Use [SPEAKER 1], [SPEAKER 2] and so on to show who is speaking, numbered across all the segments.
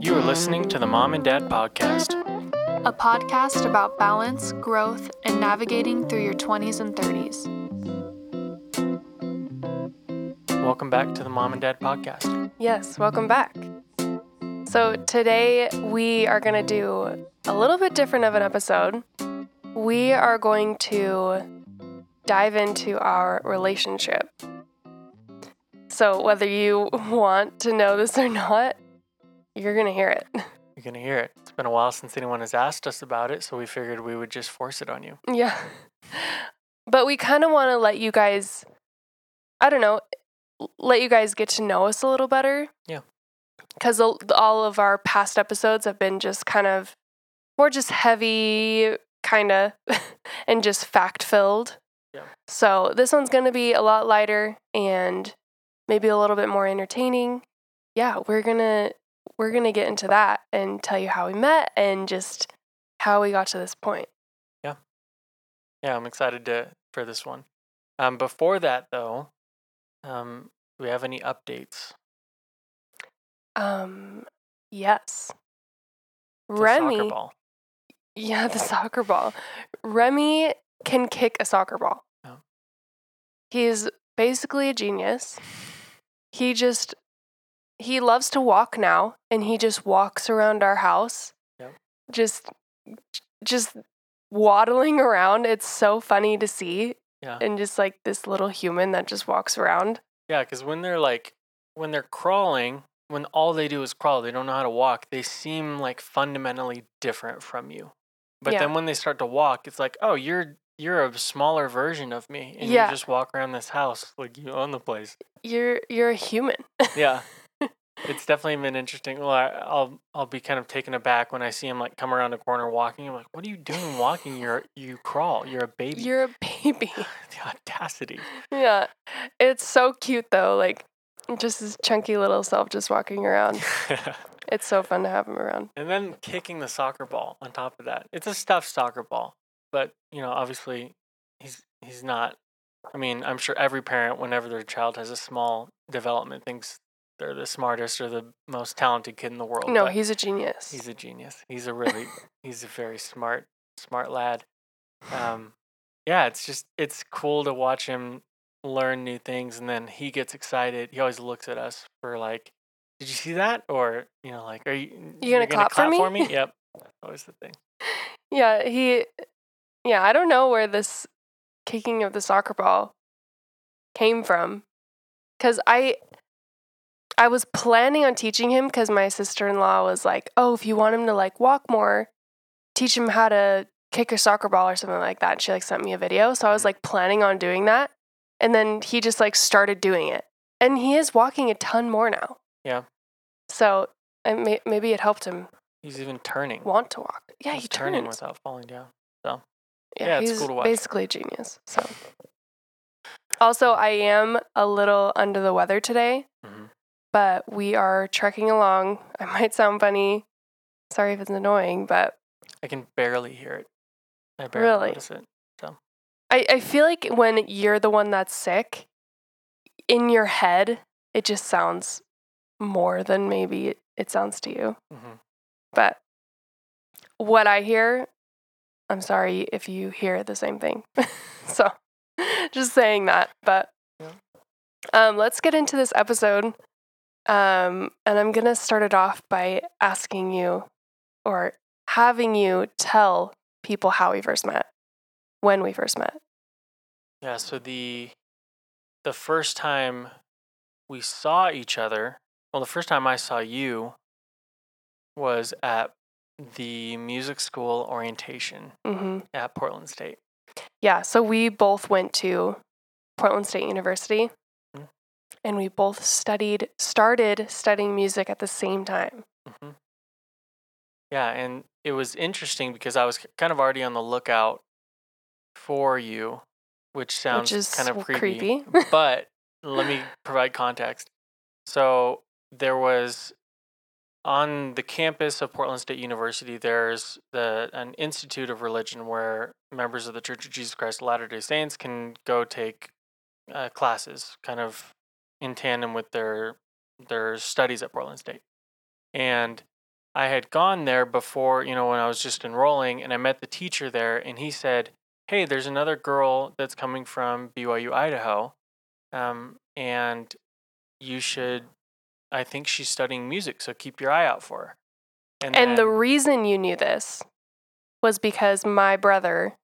[SPEAKER 1] You are listening to the Mom and Dad Podcast.
[SPEAKER 2] a podcast about balance, growth, and navigating through your 20s and 30s.
[SPEAKER 1] Welcome back to the Mom and Dad Podcast.
[SPEAKER 3] Yes, welcome back. So, today we are going to do a little bit different of an episode. We are going to dive into our relationship. So, whether you want to know this or not, you're going to hear it.
[SPEAKER 1] You're going to hear it. It's been a while since anyone has asked us about it, so we figured we would just force it on you.
[SPEAKER 3] Yeah. But we kind of want to let you guys, I don't know, let you guys get to know us a little better.
[SPEAKER 1] Yeah.
[SPEAKER 3] Because all of our past episodes have been just kind of more just heavy, kind of, and just fact filled.
[SPEAKER 1] Yeah.
[SPEAKER 3] So this one's going to be a lot lighter and maybe a little bit more entertaining. Yeah, we're going to we're going to get into that and tell you how we met and just how we got to this point.
[SPEAKER 1] Yeah, Yeah, I'm excited to for this one. Um, before that, though, um, do we have any updates?
[SPEAKER 3] Um, yes.
[SPEAKER 1] to
[SPEAKER 3] Remy,
[SPEAKER 1] Soccer ball.
[SPEAKER 3] yeah, the soccer ball. Remy can kick a soccer ball.
[SPEAKER 1] Oh.
[SPEAKER 3] He's basically a genius. He just he loves to walk now and he just walks around our house.
[SPEAKER 1] Yep.
[SPEAKER 3] Just just waddling around. It's so funny to see
[SPEAKER 1] Yeah.
[SPEAKER 3] and just like this little human that just walks around.
[SPEAKER 1] Yeah, because when they're like, when they're crawling, when all they do is crawl, they don't know how to walk, they seem like fundamentally different from you. But
[SPEAKER 3] Yeah.
[SPEAKER 1] then when they start to walk, it's like, oh, you're you're a smaller version of me, and
[SPEAKER 3] Yeah.
[SPEAKER 1] you just walk around this house like you own the place.
[SPEAKER 3] You're you're a human.
[SPEAKER 1] Yeah, it's definitely been interesting. Well, I, I'll I'll be kind of taken aback when I see him like come around a corner walking. I'm like, what are you doing walking? You're you crawl. You're a baby.
[SPEAKER 3] You're a baby.
[SPEAKER 1] the audacity.
[SPEAKER 3] Yeah. It's so cute though. Like just his chunky little self just walking around. It's so fun to have him around.
[SPEAKER 1] And then kicking the soccer ball on top of that. It's a stuffed soccer ball, but you know, obviously, he's he's not. I mean, I'm sure every parent, whenever their child has a small development, thinks they're the smartest or the most talented kid in the world.
[SPEAKER 3] No, he's a genius.
[SPEAKER 1] he's a genius. He's a really he's a very smart smart lad. Um, yeah, it's just it's cool to watch him learn new things, and then he gets excited. He always looks at us for like, "Did you see that?" Or you know, like, "Are you
[SPEAKER 3] You gonna clap for me?"
[SPEAKER 1] Yep, that's always the thing.
[SPEAKER 3] yeah, he Yeah, I don't know where this kicking of the soccer ball came from cuz I I was planning on teaching him cuz my sister-in-law was like, "Oh, if you want him to like walk more, teach him how to kick a soccer ball or something like that." She like sent me a video, so I was
[SPEAKER 1] Mhm.
[SPEAKER 3] like planning on doing that. And then he just like started doing it. And he is walking a ton more now.
[SPEAKER 1] Yeah.
[SPEAKER 3] So, and may- maybe it helped him
[SPEAKER 1] He's even turning.
[SPEAKER 3] want to walk. Yeah,
[SPEAKER 1] he's
[SPEAKER 3] he
[SPEAKER 1] turning
[SPEAKER 3] turns.
[SPEAKER 1] without falling down.
[SPEAKER 3] Yeah,
[SPEAKER 1] Yeah, it's
[SPEAKER 3] he's
[SPEAKER 1] cool to watch.
[SPEAKER 3] basically a genius. So, also, I am a little under the weather today. But we are trekking along. I might sound funny. Sorry if it's annoying, but
[SPEAKER 1] I can barely hear it. I barely
[SPEAKER 3] Really?
[SPEAKER 1] notice it.
[SPEAKER 3] I, I feel like when you're the one that's sick, in your head, it just sounds more than maybe it, sounds to you.
[SPEAKER 1] hmm
[SPEAKER 3] But what I hear, I'm sorry if you hear the same thing. so just saying that. But
[SPEAKER 1] Yeah.
[SPEAKER 3] um, let's get into this episode. Um, and I'm going to start it off by asking you or having you tell people how we first met, when we first met.
[SPEAKER 1] Yeah. So the the first time we saw each other, well, the first time I saw you was at the music school orientation
[SPEAKER 3] hmm
[SPEAKER 1] at Portland State.
[SPEAKER 3] Yeah. So we both went to Portland State University. And we both studied, started studying music at the same time.
[SPEAKER 1] hmm Yeah, and it was interesting because I was kind of already on the lookout for you, which sounds
[SPEAKER 3] which
[SPEAKER 1] kind of creepy.
[SPEAKER 3] creepy.
[SPEAKER 1] but let me provide context. So there was on the campus of Portland State University, there's the an Institute of Religion where members of the Church of Jesus Christ of Latter-day Saints can go take uh, classes, kind of in tandem with their their studies at Portland State. And I had gone there before, you know, when I was just enrolling, and I met the teacher there, and he said, "Hey, there's another girl that's coming from BYU Idaho, um, and you should. I think she's studying music, so keep your eye out for her."
[SPEAKER 3] And the
[SPEAKER 1] then-
[SPEAKER 3] reason you knew this was because my brother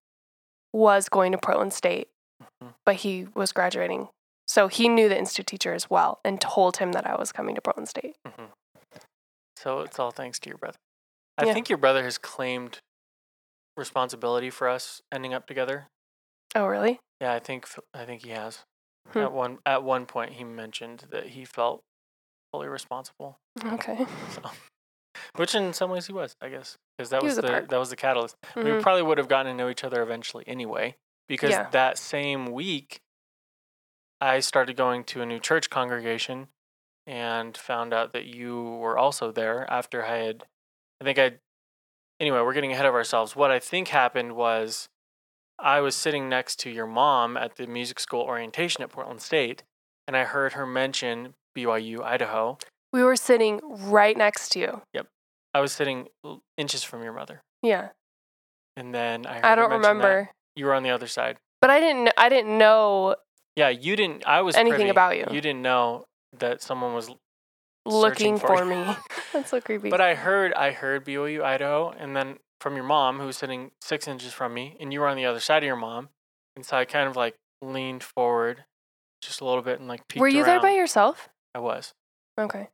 [SPEAKER 3] was going to Portland State,
[SPEAKER 1] Mhm.
[SPEAKER 3] but he was graduating. So he knew the institute teacher as well and told him that I was coming to Portland State.
[SPEAKER 1] Mhm. So it's all thanks to your brother. I
[SPEAKER 3] Yeah.
[SPEAKER 1] think your brother has claimed responsibility for us ending up together.
[SPEAKER 3] Oh, really?
[SPEAKER 1] Yeah, I think I think he has.
[SPEAKER 3] Hmm.
[SPEAKER 1] At one at one point, he mentioned that he felt fully responsible.
[SPEAKER 3] Okay.
[SPEAKER 1] So, which in some ways he was, I guess, because that
[SPEAKER 3] He
[SPEAKER 1] was,
[SPEAKER 3] was
[SPEAKER 1] the that was the catalyst. We
[SPEAKER 3] Mhm.
[SPEAKER 1] probably would have gotten to know each other eventually anyway, because
[SPEAKER 3] Yeah.
[SPEAKER 1] that same week, I started going to a new church congregation, and found out that you were also there after I had. I think I. Anyway, we're getting ahead of ourselves. What I think happened was, I was sitting next to your mom at the music school orientation at Portland State, and I heard her mention BYU Idaho.
[SPEAKER 3] We were sitting right next to you. Yep.
[SPEAKER 1] I was sitting inches from your mother,
[SPEAKER 3] Yeah.
[SPEAKER 1] and then I. Heard
[SPEAKER 3] I don't remember.
[SPEAKER 1] You were on the other side.
[SPEAKER 3] But I didn't I didn't know
[SPEAKER 1] Yeah, you didn't. I was
[SPEAKER 3] Anything
[SPEAKER 1] privy.
[SPEAKER 3] about you.
[SPEAKER 1] You didn't know that someone was.
[SPEAKER 3] looking
[SPEAKER 1] for
[SPEAKER 3] for, me. That's so creepy.
[SPEAKER 1] But I heard, I heard BYU Idaho, and then from your mom, who was sitting six inches from me, and you were on the other side of your mom, and so I kind of like leaned forward, just a little bit, and like peeked
[SPEAKER 3] were you there by yourself?
[SPEAKER 1] I was.
[SPEAKER 3] Okay.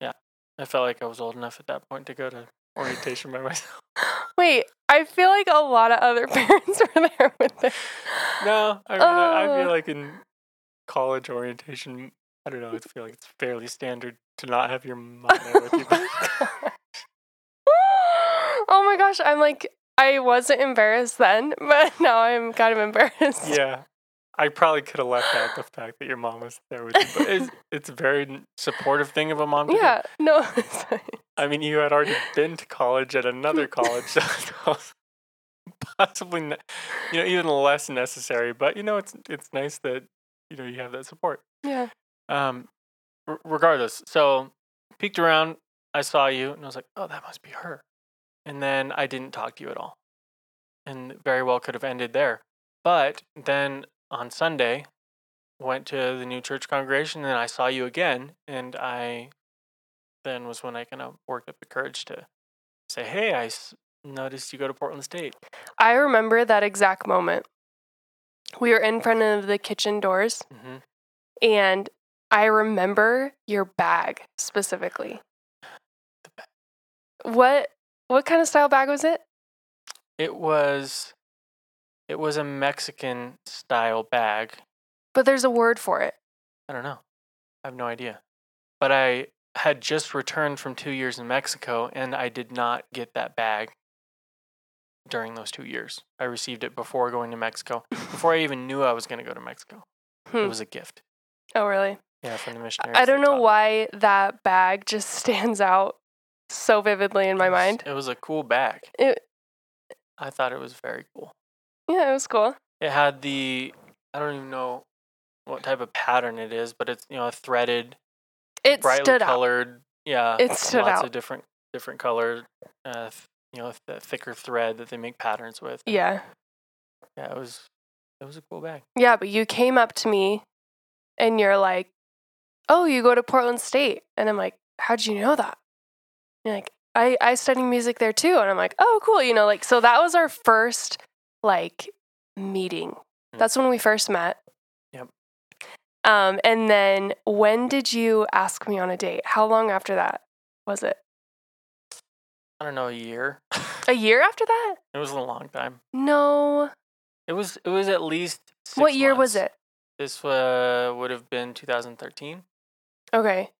[SPEAKER 1] Yeah, I felt like I was old enough at that point to go to orientation by myself.
[SPEAKER 3] Wait, I feel like a lot of other parents were there with them.
[SPEAKER 1] No, I mean, I I
[SPEAKER 3] Oh.
[SPEAKER 1] feel uh. like in college orientation, I don't know. I feel like it's fairly standard to not have your mom there with you.
[SPEAKER 3] Oh, oh my gosh, I'm like, I wasn't embarrassed then, but now I'm kind of embarrassed.
[SPEAKER 1] yeah, I probably could have left out the fact that your mom was there with you, but it's it's a very supportive thing of a mom. To do.
[SPEAKER 3] Yeah, no, it's.
[SPEAKER 1] I mean, you had already been to college at another college, so possibly ne- you know even less necessary. But you know, it's it's nice that you know you have that support.
[SPEAKER 3] yeah.
[SPEAKER 1] Um, r- regardless, so peeked around, I saw you, and I was like, oh, that must be her. And then I didn't talk to you at all, and very well could have ended there. But then on Sunday, went to the new church congregation, and I saw you again, and I then was when I kind of worked up the courage to say, hey, I s- noticed you go to Portland State.
[SPEAKER 3] I remember that exact moment. We were in front of the kitchen doors,
[SPEAKER 1] hmm
[SPEAKER 3] and I remember your bag specifically. What what kind of style bag was it?
[SPEAKER 1] It was, it was a Mexican style bag.
[SPEAKER 3] But there's a word for it.
[SPEAKER 1] I don't know. I have no idea. But I had just returned from two years in Mexico and I did not get that bag during those two years. I received it before going to Mexico, before I even knew I was going to go to Mexico.
[SPEAKER 3] Hmm.
[SPEAKER 1] It was a gift.
[SPEAKER 3] Oh, really?
[SPEAKER 1] Yeah, from the missionaries.
[SPEAKER 3] I don't know why that bag just stands out so vividly in my
[SPEAKER 1] It was-
[SPEAKER 3] mind.
[SPEAKER 1] It was a cool bag.
[SPEAKER 3] It,
[SPEAKER 1] I thought it was very cool.
[SPEAKER 3] Yeah, it was cool.
[SPEAKER 1] It had the, I don't even know what type of pattern it is, but it's, you know, a threaded,
[SPEAKER 3] It
[SPEAKER 1] brightly
[SPEAKER 3] stood out.
[SPEAKER 1] colored. Yeah.
[SPEAKER 3] It stood
[SPEAKER 1] lots
[SPEAKER 3] out.
[SPEAKER 1] of different, different color, uh, th- you know, th- thicker thread that they make patterns with.
[SPEAKER 3] Yeah.
[SPEAKER 1] Yeah, it was it was a cool bag.
[SPEAKER 3] Yeah, but you came up to me and you're like, "Oh, you go to Portland State." And I'm like, "How'd you know that?" You're like, "I I study music there too." And I'm like, "Oh, cool." You know, like so that was our first like meeting.
[SPEAKER 1] Mm.
[SPEAKER 3] That's when we first met.
[SPEAKER 1] Yep.
[SPEAKER 3] Um and then when did you ask me on a date? How long after that was it?
[SPEAKER 1] I don't know, a year.
[SPEAKER 3] A year after that?
[SPEAKER 1] it was a long time.
[SPEAKER 3] No.
[SPEAKER 1] It was it was at least six
[SPEAKER 3] what year was it?
[SPEAKER 1] This uh, would have been 2013.
[SPEAKER 3] Okay.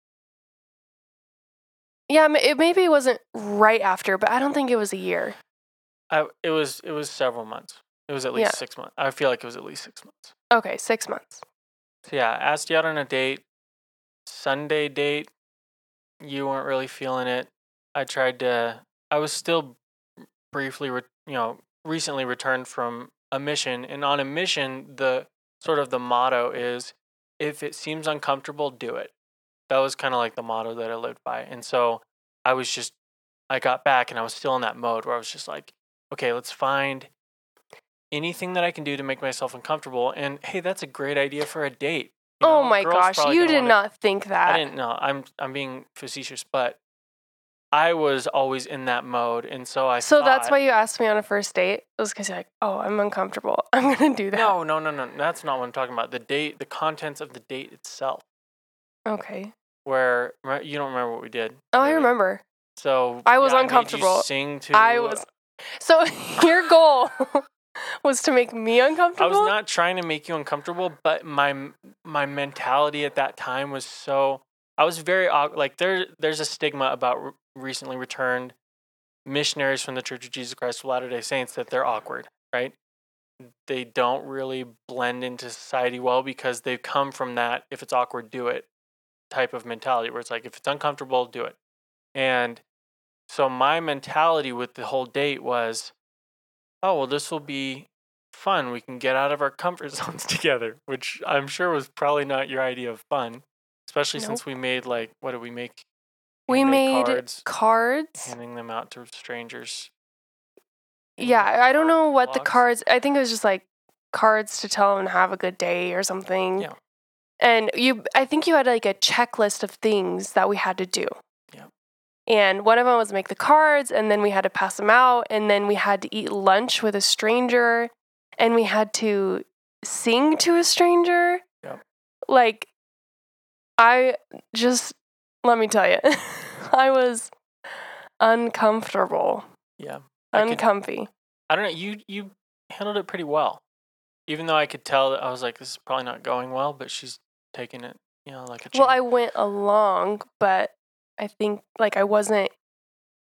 [SPEAKER 3] Yeah, it maybe wasn't right after, but I don't think it was a year.
[SPEAKER 1] I, it was it was several months. It was at least
[SPEAKER 3] Yeah.
[SPEAKER 1] six months. I feel like it was at least six months.
[SPEAKER 3] Okay, six months.
[SPEAKER 1] So yeah, asked you out on a date. Sunday date. You weren't really feeling it. I tried to. I was still briefly, re, you know, recently returned from a mission, and on a mission, the sort of the motto is, if it seems uncomfortable, do it. That was kind of like the motto that I lived by, and so I was just I got back and I was still in that mode where I was just like, okay, let's find anything that I can do to make myself uncomfortable. And hey, that's a great idea for a date. You
[SPEAKER 3] oh
[SPEAKER 1] know,
[SPEAKER 3] my gosh, you did
[SPEAKER 1] wanna-
[SPEAKER 3] not think that.
[SPEAKER 1] I didn't know. I'm I'm being facetious, but I was always in that mode, and so I.
[SPEAKER 3] so that's why you asked me on a first date. It was because you're like, oh, I'm uncomfortable. I'm gonna do that.
[SPEAKER 1] No, no, no, no. That's not what I'm talking about. The date, the contents of the date itself.
[SPEAKER 3] Okay.
[SPEAKER 1] Where you don't remember what we did.
[SPEAKER 3] Oh, I remember.
[SPEAKER 1] So
[SPEAKER 3] I was
[SPEAKER 1] yeah,
[SPEAKER 3] uncomfortable.
[SPEAKER 1] sing to.
[SPEAKER 3] I was. So your goal was to make me uncomfortable.
[SPEAKER 1] I was not trying to make you uncomfortable, but my my mentality at that time was so. I was very like there. There's a stigma about re- recently returned missionaries from the Church of Jesus Christ of Latter Day Saints that they're awkward, right? They don't really blend into society well because they've come from that. If it's awkward, do it type of mentality where it's like if it's uncomfortable, do it. And so my mentality with the whole date was, oh well, this will be fun. We can get out of our comfort zones together, which I'm sure was probably not your idea of fun, especially since we made like what did we make?
[SPEAKER 3] we made
[SPEAKER 1] cards,
[SPEAKER 3] cards.
[SPEAKER 1] handing them out to strangers.
[SPEAKER 3] Yeah, I don't know what the cards. I think it was just like cards to tell them to have a good day or something.
[SPEAKER 1] Yeah.
[SPEAKER 3] And you, I think you had like a checklist of things that we had to do.
[SPEAKER 1] Yeah.
[SPEAKER 3] And one of them was make the cards, and then we had to pass them out, and then we had to eat lunch with a stranger, and we had to sing to a stranger.
[SPEAKER 1] Yep.
[SPEAKER 3] Like, I just let me tell you, I was uncomfortable,
[SPEAKER 1] Yeah, I could- I don't know. You you handled it pretty well, even though I could tell that I was like, this is probably not going well, but she's taking it, you know, like a.
[SPEAKER 3] Well. I went along, but I think like I wasn't.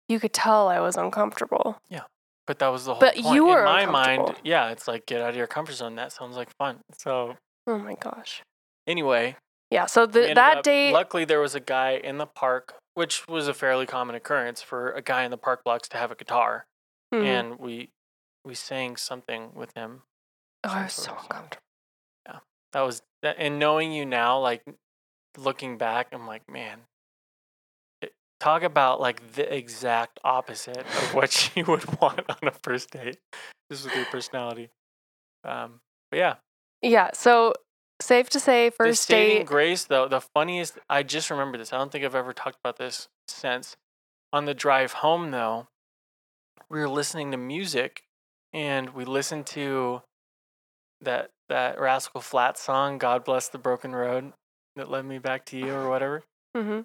[SPEAKER 3] You could tell I was uncomfortable.
[SPEAKER 1] Yeah, but that was the whole
[SPEAKER 3] But
[SPEAKER 1] point.
[SPEAKER 3] you were
[SPEAKER 1] In my mind, yeah, it's like get out of your comfort zone. That sounds like fun. So
[SPEAKER 3] Oh my gosh.
[SPEAKER 1] anyway,
[SPEAKER 3] Yeah. So the, that
[SPEAKER 1] up-
[SPEAKER 3] date.
[SPEAKER 1] Luckily, there was a guy in the park, which was a fairly common occurrence for a guy in the park blocks to have a guitar,
[SPEAKER 3] Mhm.
[SPEAKER 1] and we we sang something with him.
[SPEAKER 3] oh, I was so uncomfortable.
[SPEAKER 1] Yeah, That was that, and knowing you now, like looking back, I'm like, man, talk about like the exact opposite of what she would want on a first date, just with your personality. Um, but yeah,
[SPEAKER 3] Yeah. So safe to say,
[SPEAKER 1] the
[SPEAKER 3] first
[SPEAKER 1] saving
[SPEAKER 3] date.
[SPEAKER 1] grace though, the funniest. I just remember this. I don't think I've ever talked about this since. On the drive home, though, we were listening to music, and we listened to that that Rascal Flat song, "God Bless the Broken Road," that led me back to you, or whatever.
[SPEAKER 3] hmm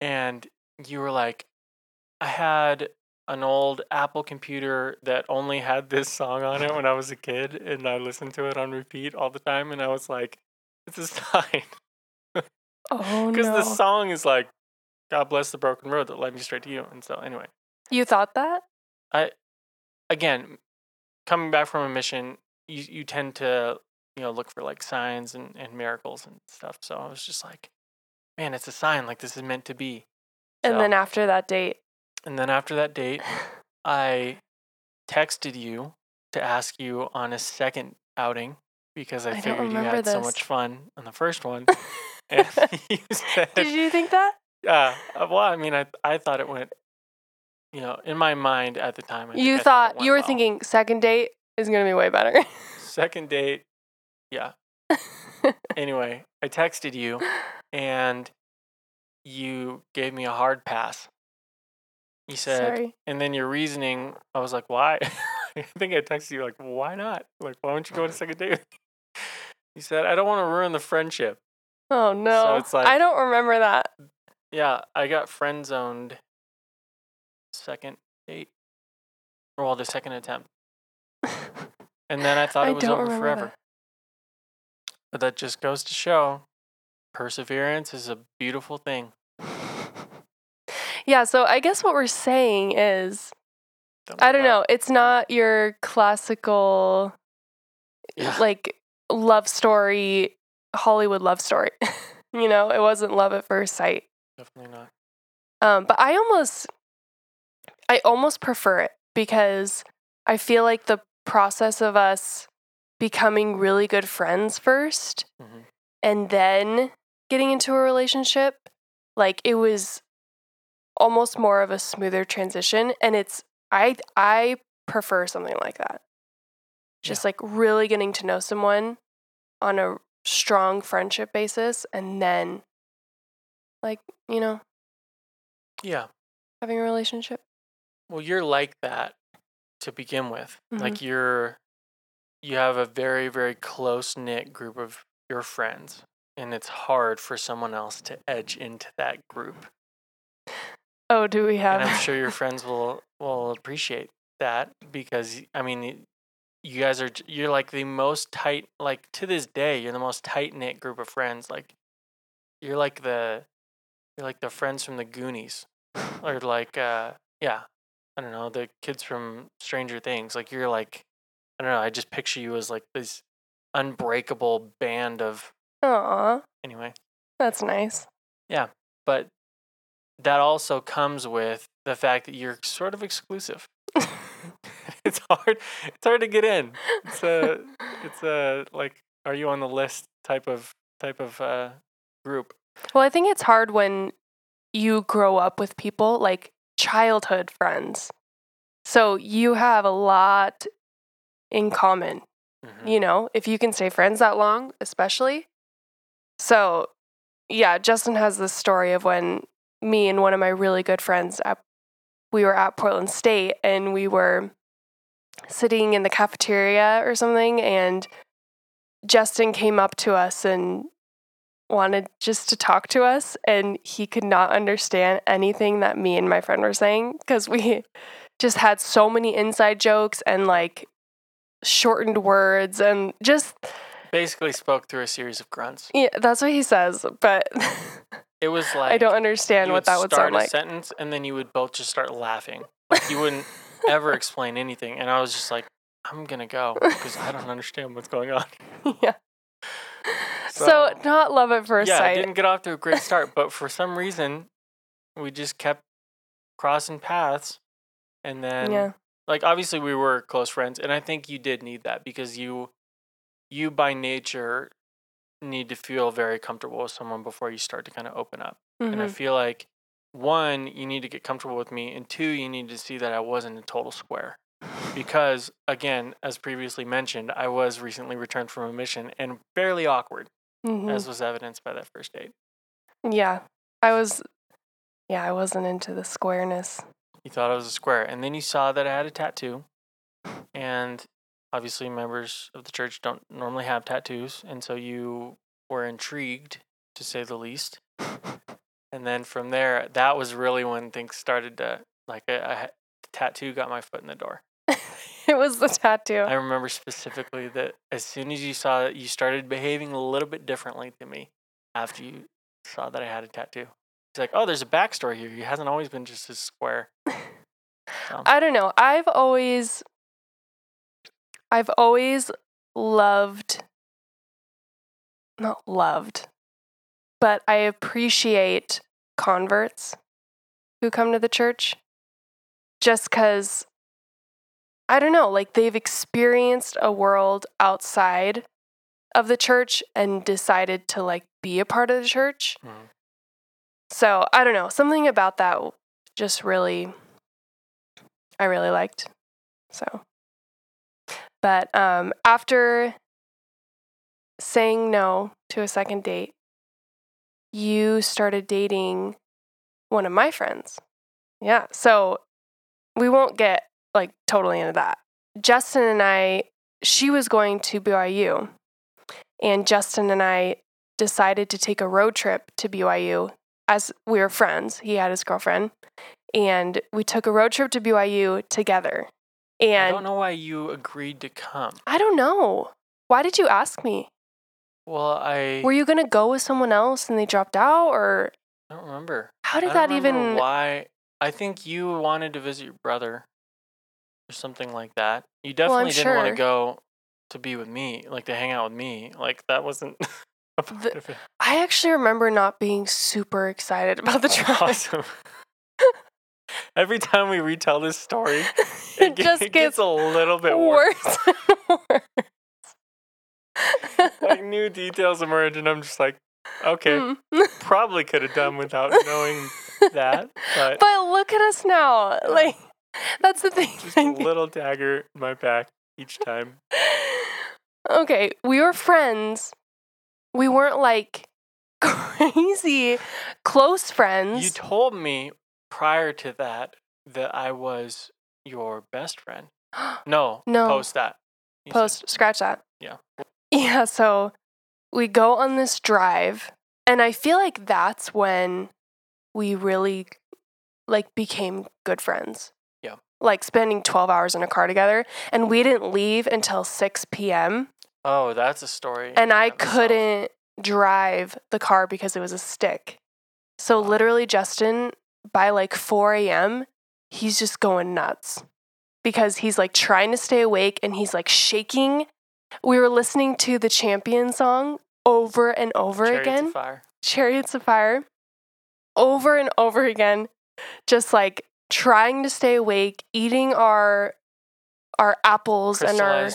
[SPEAKER 1] And you were like, "I had an old Apple computer that only had this song on it when I was a kid, and I listened to it on repeat all the time." And I was like, "It's a sign."
[SPEAKER 3] Oh
[SPEAKER 1] Because the song is like, God bless the broken road that led me straight to you. And so, anyway,
[SPEAKER 3] you thought that?
[SPEAKER 1] I, again, coming back from a mission, you, you tend to, you know, look for like signs and, and miracles and stuff. So I was just like, man, it's a sign. Like this is meant to be.
[SPEAKER 3] And
[SPEAKER 1] So-
[SPEAKER 3] then after that date.
[SPEAKER 1] and then after that date, I texted you to ask you on a second outing because I,
[SPEAKER 3] I
[SPEAKER 1] figured you had so much fun on the first one. and you said,
[SPEAKER 3] Did you think that?
[SPEAKER 1] Yeah. uh, Well, I mean, I I thought it went. You know, in my mind at the time, I
[SPEAKER 3] You
[SPEAKER 1] it
[SPEAKER 3] thought you were
[SPEAKER 1] well.
[SPEAKER 3] thinking second date is gonna be way better.
[SPEAKER 1] second date. Yeah. Anyway, I texted you, and you gave me a hard pass. You said,
[SPEAKER 3] Sorry.
[SPEAKER 1] and then your reasoning, I was like, why? I think I texted you like, why not? Like, why don't you go on a second date? You said, I don't want to ruin the friendship.
[SPEAKER 3] Oh no.
[SPEAKER 1] it's like-
[SPEAKER 3] I don't remember that.
[SPEAKER 1] Yeah, I got friend zoned second date. Or well, the second attempt. And then I thought
[SPEAKER 3] I
[SPEAKER 1] it was over forever.
[SPEAKER 3] that.
[SPEAKER 1] But that just goes to show perseverance is a beautiful thing.
[SPEAKER 3] yeah, so I guess what we're saying is
[SPEAKER 1] Don't
[SPEAKER 3] I don't know, it's not your classical
[SPEAKER 1] Yeah.
[SPEAKER 3] like love story, Hollywood love story. you know, it wasn't love at first sight.
[SPEAKER 1] Definitely not.
[SPEAKER 3] Um, but I almost, I almost prefer it because I feel like the process of us becoming really good friends 1st
[SPEAKER 1] Mhm.
[SPEAKER 3] and then getting into a relationship, like it was almost more of a smoother transition and it's I I prefer something like that. Just like really getting to know someone on a strong friendship basis and then like, you know,
[SPEAKER 1] Yeah.
[SPEAKER 3] having a relationship.
[SPEAKER 1] Well, you're like that to begin with.
[SPEAKER 3] Mhm.
[SPEAKER 1] Like you're you have a very very close knit group of your friends and it's hard for someone else to edge into that group.
[SPEAKER 3] Oh, do we have
[SPEAKER 1] and I'm sure your friends will will appreciate that because I mean you guys are you're like the most tight like to this day you're the most tight knit group of friends like you're like the you're like the friends from the Goonies or like uh yeah I don't know the kids from Stranger Things like you're like I don't know I just picture you as like this unbreakable band of
[SPEAKER 3] Aw,
[SPEAKER 1] anyway
[SPEAKER 3] that's nice. Yeah.
[SPEAKER 1] But that also comes with the fact that you're sort of exclusive. it's hard. It's hard to get in. It's a. It's a like. Are you on the list? Type of type of uh, group.
[SPEAKER 3] Well, I think it's hard when you grow up with people like childhood friends. So you have a lot in common,
[SPEAKER 1] Mhm.
[SPEAKER 3] you know, if you can stay friends that long, especially. So, yeah, Justin has this story of when me and one of my really good friends at we were at Portland State and we were sitting in the cafeteria or something and Justin came up to us and wanted just to talk to us and he could not understand anything that me and my friend were saying because we just had so many inside jokes and like shortened words and just
[SPEAKER 1] Basically, spoke through a series of grunts.
[SPEAKER 3] yeah that's what he says but
[SPEAKER 1] It was like
[SPEAKER 3] i don't understand what that would
[SPEAKER 1] start
[SPEAKER 3] sound
[SPEAKER 1] a
[SPEAKER 3] like
[SPEAKER 1] sentence and then you would both just start laughing. Like you wouldn't ever explain anything, and I was just like, I'm gonna go because I don't understand what's going on.
[SPEAKER 3] yeah so,
[SPEAKER 1] So-
[SPEAKER 3] not love at first
[SPEAKER 1] yeah,
[SPEAKER 3] sight
[SPEAKER 1] didn't get off to a great start, but for some reason, we just kept crossing paths, and then
[SPEAKER 3] yeah
[SPEAKER 1] like obviously we were close friends, and I think you did need that because you, you by nature, need to feel very comfortable with someone before you start to kind of open up, and I
[SPEAKER 3] Mhm.
[SPEAKER 1] feel like one, you need to get comfortable with me, and two, you need to see that I wasn't a total square. Because again, as previously mentioned, I was recently returned from a mission and fairly awkward,
[SPEAKER 3] Mhm.
[SPEAKER 1] as was evidenced by that first date.
[SPEAKER 3] yeah i was yeah i wasn't into the squareness
[SPEAKER 1] You thought I was a square, and then you saw that I had a tattoo, and obviously members of the church don't normally have tattoos, and so you were intrigued, to say the least. And then from there, that was really when things started to like a, a tattoo got my foot in the door.
[SPEAKER 3] it was the tattoo
[SPEAKER 1] I remember specifically that as soon as you saw it, you started behaving a little bit differently to me after you saw that I had a tattoo. It's like, oh, there's a backstory here. He hasn't always been just as square. So,
[SPEAKER 3] I don't know. I've always I've always loved not loved, but I appreciate converts who come to the church just cuz I don't know, like they've experienced a world outside of the church and decided to like be a part of the church.
[SPEAKER 1] mhm.
[SPEAKER 3] So, I don't know, something about that just really I really liked. So, but um, after saying no to a second date, you started dating one of my friends. Yeah. So we won't get like totally into that. Justin and I, she was going to BYU, and Justin and I decided to take a road trip to BYU as we were friends. He had his girlfriend, and we took a road trip to BYU together.
[SPEAKER 1] I don't know why you agreed to come.
[SPEAKER 3] I don't know. Why did you ask me?
[SPEAKER 1] Well, I,
[SPEAKER 3] Were you going to go with someone else and they dropped out? Or
[SPEAKER 1] I don't remember.
[SPEAKER 3] how did that even.
[SPEAKER 1] Why? I think you wanted to visit your brother or something like that. You definitely didn't want to go to be with me, like to hang out with me. Like that wasn't
[SPEAKER 3] The-. I actually remember not being super excited about the trip.
[SPEAKER 1] Awesome. Every time we retell this story,
[SPEAKER 3] it
[SPEAKER 1] ge-
[SPEAKER 3] just
[SPEAKER 1] it
[SPEAKER 3] gets
[SPEAKER 1] a little bit worse.
[SPEAKER 3] worse and worse.
[SPEAKER 1] Like new details emerge, and I'm just like, okay,
[SPEAKER 3] Mm.
[SPEAKER 1] probably could have done without knowing that, but
[SPEAKER 3] But look at us now. Like that's the thing.
[SPEAKER 1] just a little dagger in my back each time.
[SPEAKER 3] okay, we were friends. We weren't like crazy close friends.
[SPEAKER 1] You told me prior to that that I was your best friend. No,
[SPEAKER 3] No.
[SPEAKER 1] post that. You said-
[SPEAKER 3] Post, scratch that.
[SPEAKER 1] Yeah.
[SPEAKER 3] Yeah, so we go on this drive, and I feel like that's when we really like became good friends.
[SPEAKER 1] Yeah.
[SPEAKER 3] Like spending 12 hours in a car together, and we didn't leave until 6 p.m.
[SPEAKER 1] oh, that's a story.
[SPEAKER 3] and I couldn't drive the car because it was a stick. So literally, Justin, by like 4 a.m., he's just going nuts because he's like trying to stay awake and he's like shaking. We were listening to the Champion song over and over
[SPEAKER 1] Chariots of
[SPEAKER 3] again,
[SPEAKER 1] Fire.
[SPEAKER 3] Chariots of Fire, over and over again, just like trying to stay awake, eating our our apples and our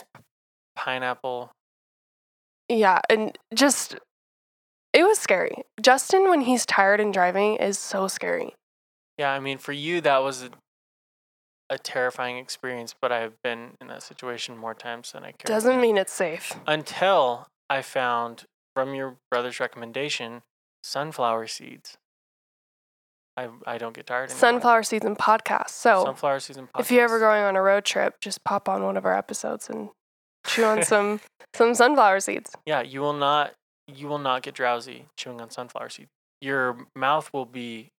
[SPEAKER 1] pineapple.
[SPEAKER 3] Yeah, and just it was scary. Justin, when he's tired and driving, is so scary.
[SPEAKER 1] Yeah, I mean, for you, that was a, a terrifying experience, but I've been in that situation more times than I care.
[SPEAKER 3] Doesn't mean it's safe.
[SPEAKER 1] Until I found from your brother's recommendation sunflower seeds. I I don't get tired anymore.
[SPEAKER 3] Sunflower seeds and podcasts. So
[SPEAKER 1] Sunflower season.
[SPEAKER 3] if you're ever going on a road trip, just pop on one of our episodes and chew on some some sunflower seeds.
[SPEAKER 1] Yeah, you will not you will not get drowsy chewing on sunflower seeds. Your mouth will be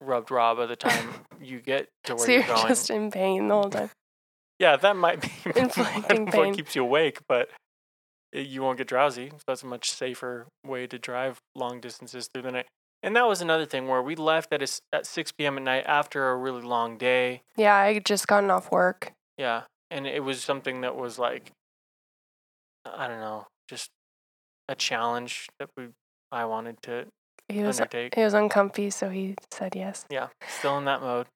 [SPEAKER 1] rubbed raw by the time you get to where
[SPEAKER 3] So
[SPEAKER 1] you're
[SPEAKER 3] you're
[SPEAKER 1] going.
[SPEAKER 3] just in pain the whole time.
[SPEAKER 1] Yeah, that might be
[SPEAKER 3] Inflicting
[SPEAKER 1] what
[SPEAKER 3] pain.
[SPEAKER 1] keeps you awake, but you won't get drowsy. So that's a much safer way to drive long distances through the night. And that was another thing where we left at a at 6 p.m. at night after a really long day.
[SPEAKER 3] Yeah, I had just gotten off work.
[SPEAKER 1] Yeah, and it was something that was like, I don't know, just a challenge that we I wanted to
[SPEAKER 3] He was
[SPEAKER 1] undertake.
[SPEAKER 3] he was uncomfy, so he said yes.
[SPEAKER 1] Yeah, still in that mode.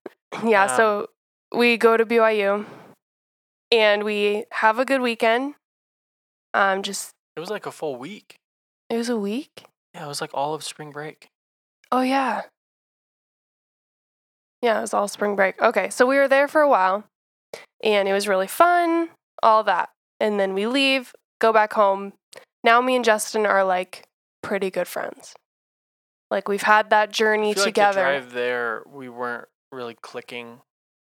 [SPEAKER 3] Yeah,
[SPEAKER 1] Um,
[SPEAKER 3] so we go to BYU and we have a good weekend. Um, just
[SPEAKER 1] It was like a full week.
[SPEAKER 3] it was a week.
[SPEAKER 1] Yeah, it was like all of spring break.
[SPEAKER 3] Oh yeah. Yeah, it was all spring break. Okay, so we were there for a while and it was really fun, all that. And then we leave, go back home. Now me and Justin are like pretty good friends. Like we've had that journey together.
[SPEAKER 1] Like the drive there, we weren't really clicking.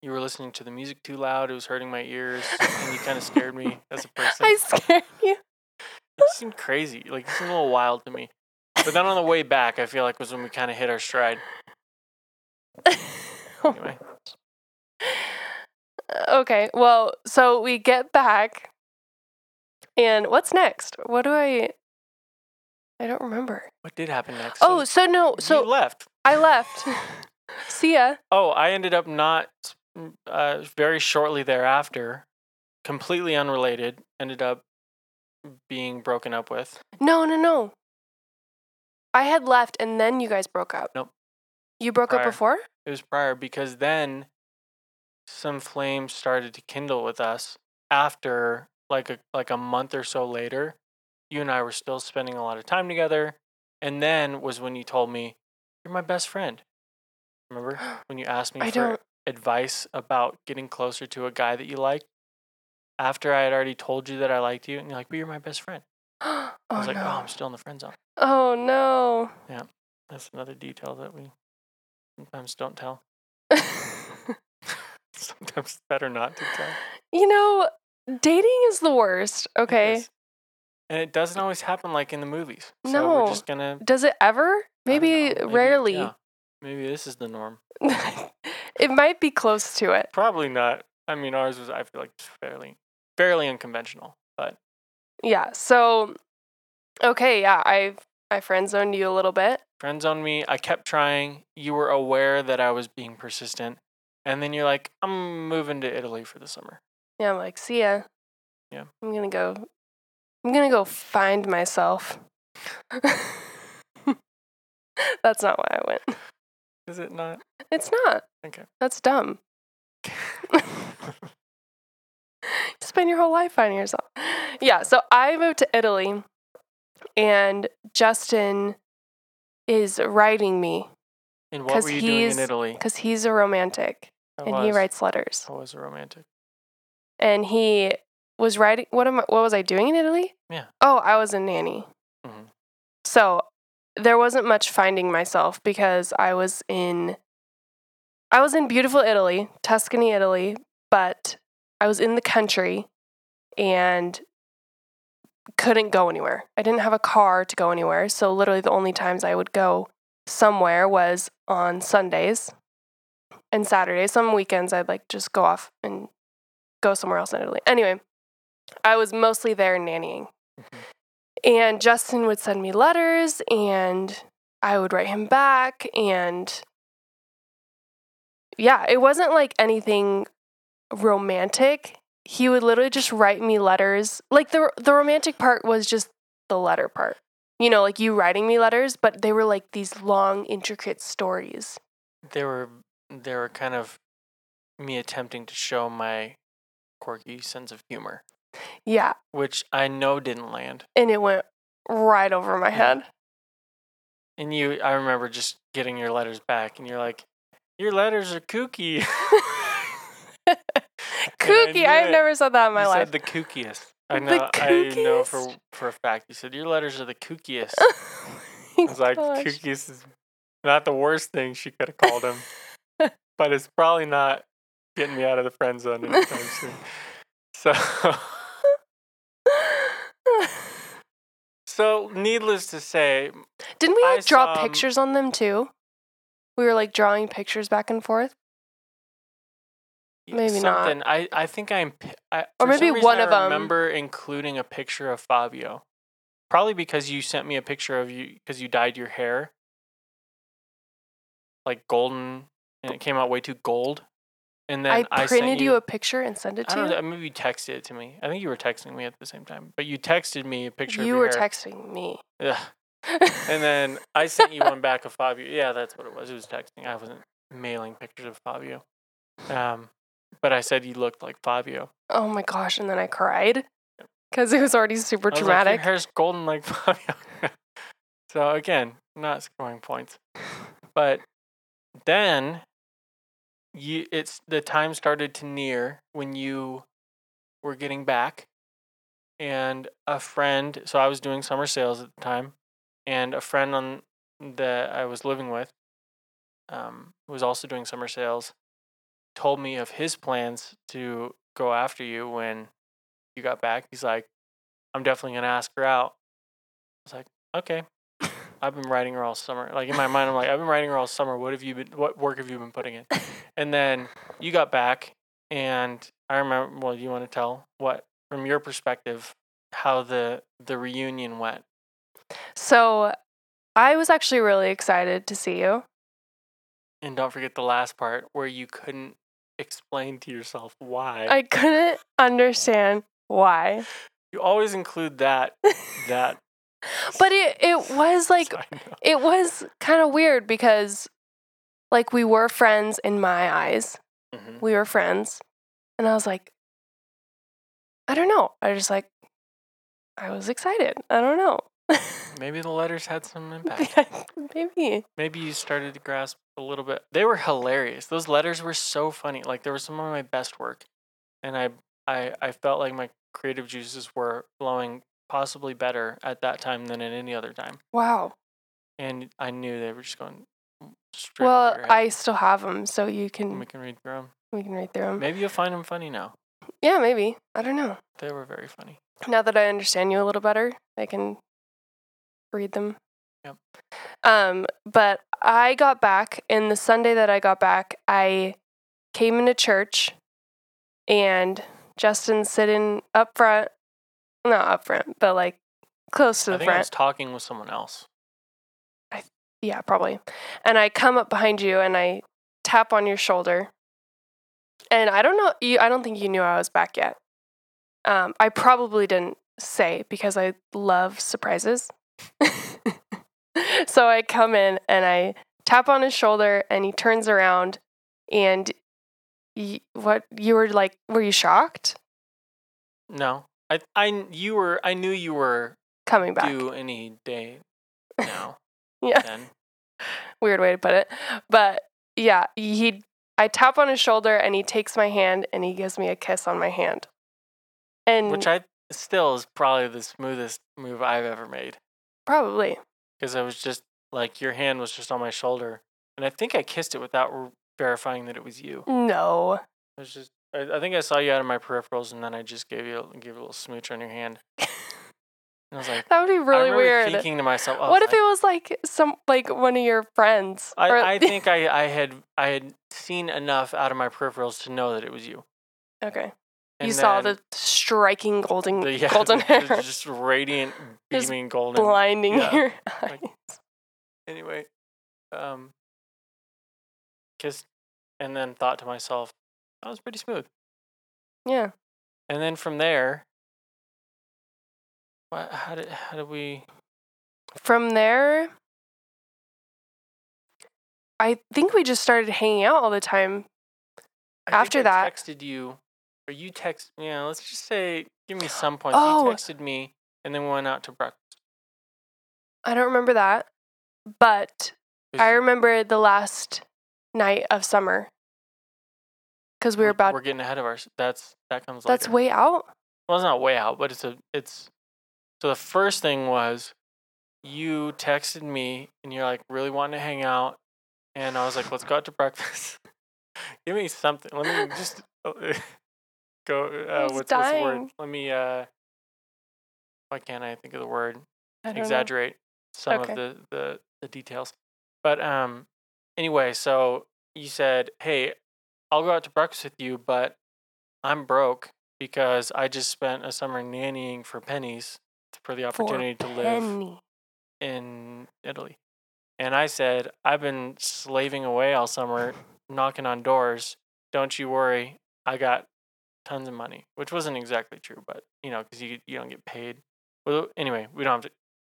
[SPEAKER 1] You were listening to the music too loud. It was hurting my ears, and you kind of scared me as a person.
[SPEAKER 3] I scared you.
[SPEAKER 1] It seemed crazy. Like it seemed a little wild to me. But then on the way back, I feel like was when we kind of hit our stride. Anyway,
[SPEAKER 3] okay, well, so we get back, and what's next? What do I? I don't remember.
[SPEAKER 1] what did happen next?
[SPEAKER 3] Oh, so no, so you
[SPEAKER 1] left.
[SPEAKER 3] I left. See ya.
[SPEAKER 1] Oh, I ended up not mm, uh, very shortly thereafter, completely unrelated. Ended up being broken up with.
[SPEAKER 3] No, no, no. I had left, and then you guys broke up.
[SPEAKER 1] Nope.
[SPEAKER 3] You broke up before?
[SPEAKER 1] It was prior because then some flames started to kindle with us after like a like a month or so later. You and I were still spending a lot of time together, and then was when you told me you're my best friend. Remember when you asked me
[SPEAKER 3] I
[SPEAKER 1] for
[SPEAKER 3] don't.
[SPEAKER 1] advice about getting closer to a guy that you liked? After I had already told you that I liked you, and you're like, "But you're my best friend."
[SPEAKER 3] oh
[SPEAKER 1] I was like,
[SPEAKER 3] no.
[SPEAKER 1] "Oh, I'm still in the friend zone."
[SPEAKER 3] oh no. Yeah.
[SPEAKER 1] That's another detail that we sometimes don't tell. Sometimes it's better not to tell.
[SPEAKER 3] you know, dating is the worst. Okay.
[SPEAKER 1] And it doesn't always happen like in the movies. So
[SPEAKER 3] No.
[SPEAKER 1] we're just gonna
[SPEAKER 3] Does it ever?
[SPEAKER 1] Don't
[SPEAKER 3] Maybe, rarely.
[SPEAKER 1] yeah. Maybe this is the norm.
[SPEAKER 3] it might be close to it.
[SPEAKER 1] Probably not. I mean, ours was I feel like fairly fairly unconventional, but
[SPEAKER 3] Yeah. So, okay. Yeah. I I friend zoned you a little bit.
[SPEAKER 1] Friend zoned me. I kept trying. You were aware that I was being persistent, and then you're like, "I'm moving to Italy for the summer."
[SPEAKER 3] Yeah. I'm like, see ya.
[SPEAKER 1] Yeah.
[SPEAKER 3] I'm gonna go. I'm gonna go find myself. That's not why I went.
[SPEAKER 1] Is it not?
[SPEAKER 3] It's not.
[SPEAKER 1] Okay.
[SPEAKER 3] That's dumb. Spend your whole life finding yourself. Yeah, so I moved to Italy and Justin is writing me
[SPEAKER 1] And what were you doing in Italy?
[SPEAKER 3] because he's a romantic
[SPEAKER 1] I
[SPEAKER 3] and he writes letters.
[SPEAKER 1] I was a romantic.
[SPEAKER 3] And he was writing. What am I? What was I doing in Italy?
[SPEAKER 1] Yeah.
[SPEAKER 3] Oh, I was a nanny.
[SPEAKER 1] Mhm.
[SPEAKER 3] So there wasn't much finding myself because I was in. I was in beautiful Italy, Tuscany, Italy, but I was in the country and couldn't go anywhere. I didn't have a car to go anywhere. So literally the only times I would go somewhere was on Sundays and Saturdays. Some weekends I'd like just go off and go somewhere else in Italy. Anyway, I was mostly there nannying.
[SPEAKER 1] Mhm.
[SPEAKER 3] And Justin would send me letters and I would write him back and yeah, it wasn't like anything romantic. He would literally just write me letters. Like the the romantic part was just the letter part. You know, like you writing me letters, but they were like these long intricate stories.
[SPEAKER 1] They were they were kind of me attempting to show my quirky sense of humor,
[SPEAKER 3] Yeah,
[SPEAKER 1] which I know didn't land.
[SPEAKER 3] and it went right over my
[SPEAKER 1] Yeah.
[SPEAKER 3] head.
[SPEAKER 1] And you, I remember just getting your letters back, and you're like, "Your letters are kooky."
[SPEAKER 3] Kooky. I've
[SPEAKER 1] it.
[SPEAKER 3] never said that in my
[SPEAKER 1] you
[SPEAKER 3] life.
[SPEAKER 1] said the kookiest. I
[SPEAKER 3] The
[SPEAKER 1] know. I know for for a fact. You said your letters are the kookiest.
[SPEAKER 3] Oh
[SPEAKER 1] I was oh
[SPEAKER 3] like,
[SPEAKER 1] kookiest is not the worst thing she could have called him, but it's probably not getting me out of the friend zone anytime soon. So, so needless to say,
[SPEAKER 3] Didn't we
[SPEAKER 1] I
[SPEAKER 3] like draw
[SPEAKER 1] saw, um,
[SPEAKER 3] pictures on them too? We were like drawing pictures back and forth. Maybe not.
[SPEAKER 1] something. I I think I'm. I,
[SPEAKER 3] Or maybe one
[SPEAKER 1] I
[SPEAKER 3] of 'em-
[SPEAKER 1] remember including a picture of Fabio. Probably because you sent me a picture of you because you dyed your hair like golden, and it came out way too gold. And then
[SPEAKER 3] I
[SPEAKER 1] I,
[SPEAKER 3] printed
[SPEAKER 1] sent
[SPEAKER 3] you,
[SPEAKER 1] you
[SPEAKER 3] a picture and sent it
[SPEAKER 1] I
[SPEAKER 3] to
[SPEAKER 1] don't
[SPEAKER 3] you.
[SPEAKER 1] know. Maybe you texted it to me. I think you were texting me at the same time, but you texted me a picture.
[SPEAKER 3] You were
[SPEAKER 1] hair.
[SPEAKER 3] texting me.
[SPEAKER 1] Yeah. And then I sent you one back of Fabio. Yeah, that's what it was. It was texting. I wasn't mailing pictures of Fabio. Um, but I said you looked like Fabio.
[SPEAKER 3] oh my gosh! And then I cried because it was already super
[SPEAKER 1] I was like,
[SPEAKER 3] dramatic.
[SPEAKER 1] Your hair's golden like Fabio. so again, not scoring points. But then you it's the time started to near when you were getting back and a friend so I was doing summer sales at the time and a friend on that I was living with um was also doing summer sales told me of his plans to go after you when you got back. He's like, I'm definitely gonna ask her out. I was like, okay. I've been writing her all summer. Like in my mind, I'm like, I've been writing her all summer. What have you been? What work have you been putting in? And then you got back, and I remember. Well, you want to tell what, from your perspective, how the the reunion went?
[SPEAKER 3] so I was actually really excited to see you.
[SPEAKER 1] And don't forget the last part where you couldn't explain to yourself why.
[SPEAKER 3] I couldn't understand why,
[SPEAKER 1] you always include that that.
[SPEAKER 3] But it it was like it was kind of weird because like we were friends in my eyes.
[SPEAKER 1] Mhm.
[SPEAKER 3] We were friends. And I was like I don't know. I just like I was excited. I don't know.
[SPEAKER 1] maybe the letters had some impact.
[SPEAKER 3] Maybe.
[SPEAKER 1] maybe you started to grasp a little bit. They were hilarious. Those letters were so funny. Like they were some of my best work, and I I I felt like my creative juices were flowing possibly better at that time than at any other time.
[SPEAKER 3] Wow.
[SPEAKER 1] And I knew they were just going straight.
[SPEAKER 3] Well,
[SPEAKER 1] over your head.
[SPEAKER 3] I still have them, so you can
[SPEAKER 1] we can read through them.
[SPEAKER 3] we can read through them.
[SPEAKER 1] Maybe you'll find them funny now.
[SPEAKER 3] Yeah, maybe. I don't know.
[SPEAKER 1] They were very funny.
[SPEAKER 3] Now that I understand you a little better, I can read them.
[SPEAKER 1] Yep.
[SPEAKER 3] Um, but I got back, and the Sunday that I got back, I came into church, and Justin's sitting up front, not up front, but like close to
[SPEAKER 1] I
[SPEAKER 3] the
[SPEAKER 1] front. I was talking with someone else.
[SPEAKER 3] Yeah, probably. And I come up behind you and I tap on your shoulder. And I don't know you I don't think you knew I was back yet. Um, I probably didn't say because I love surprises. so I come in and I tap on his shoulder and he turns around and y- what you were like were you shocked
[SPEAKER 1] No, I I you were I knew you were
[SPEAKER 3] coming back?
[SPEAKER 1] due any day now.
[SPEAKER 3] Yeah.
[SPEAKER 1] Then
[SPEAKER 3] weird way to put it. But yeah, he I tap on his shoulder and he takes my hand and he gives me a kiss on my hand. And
[SPEAKER 1] Which I still is probably the smoothest move I've ever made.
[SPEAKER 3] probably.
[SPEAKER 1] Because I was just like, your hand was just on my shoulder. And I think I kissed it without verifying that it was you.
[SPEAKER 3] No.
[SPEAKER 1] It was just, I, I think I saw you out of my peripherals and then I just gave you, a- gave you a little smooch on your hand. And I was like,
[SPEAKER 3] That would be really weird.
[SPEAKER 1] thinking to myself, oh,
[SPEAKER 3] what if
[SPEAKER 1] I-
[SPEAKER 3] it was like some like one of your friends?
[SPEAKER 1] I,
[SPEAKER 3] Or-
[SPEAKER 1] I think I, I had I had seen enough out of my peripherals to know that it was you.
[SPEAKER 3] Okay.
[SPEAKER 1] And
[SPEAKER 3] you saw the striking golden
[SPEAKER 1] the, yeah,
[SPEAKER 3] golden hair
[SPEAKER 1] just radiant,
[SPEAKER 3] Just
[SPEAKER 1] beaming golden.
[SPEAKER 3] blinding
[SPEAKER 1] yeah,
[SPEAKER 3] your
[SPEAKER 1] like-
[SPEAKER 3] eyes.
[SPEAKER 1] Anyway, um, kissed, and then thought to myself, that was pretty smooth.
[SPEAKER 3] Yeah.
[SPEAKER 1] And then from there, what? How did how did we?
[SPEAKER 3] From there I think we just started hanging out all the time.
[SPEAKER 1] I
[SPEAKER 3] After
[SPEAKER 1] I
[SPEAKER 3] that-
[SPEAKER 1] texted you, or you text. Yeah, let's just say, give me some points.
[SPEAKER 3] Oh.
[SPEAKER 1] You texted me, and then we went out to breakfast.
[SPEAKER 3] I don't remember that. but I remember the last night of summer. We were about
[SPEAKER 1] We're getting ahead of ours. That's that comes.
[SPEAKER 3] That's
[SPEAKER 1] later.
[SPEAKER 3] way out.
[SPEAKER 1] Well, it's not way out, but it's a it's. So the first thing was, you texted me and you're like really wanting to hang out, and I was like, let's go out to breakfast. Give me something. Let me just uh, go. Uh, what's, the word? Let me. uh Why can't I think of the word?
[SPEAKER 3] Don't know.
[SPEAKER 1] Exaggerate some
[SPEAKER 3] Okay.
[SPEAKER 1] of the, the the details. But um, anyway, so you said, hey, I'll go out to breakfast with you, but I'm broke because I just spent a summer nannying for pennies for the
[SPEAKER 3] For
[SPEAKER 1] opportunity to live in Italy. And I said, I've been slaving away all summer, knocking on doors. Don't you worry, I got tons of money, which wasn't exactly true, but you know, because you you don't get paid. Well, anyway, we don't have to.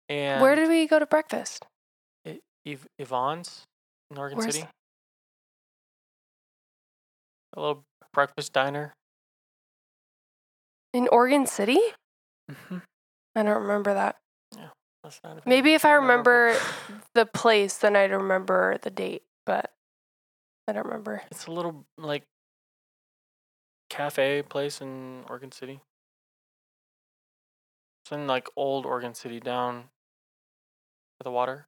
[SPEAKER 1] And
[SPEAKER 3] Where did we go to breakfast?
[SPEAKER 1] Yv- Yvonne's in Oregon
[SPEAKER 3] Where's-
[SPEAKER 1] City? A little breakfast diner.
[SPEAKER 3] In Oregon City?
[SPEAKER 1] Mm-hmm.
[SPEAKER 3] I don't remember that.
[SPEAKER 1] That's not a
[SPEAKER 3] Maybe if I remember the place, then I'd remember the date, but I don't remember.
[SPEAKER 1] It's a little like cafe place in Oregon City. It's in like old Oregon City down by the water.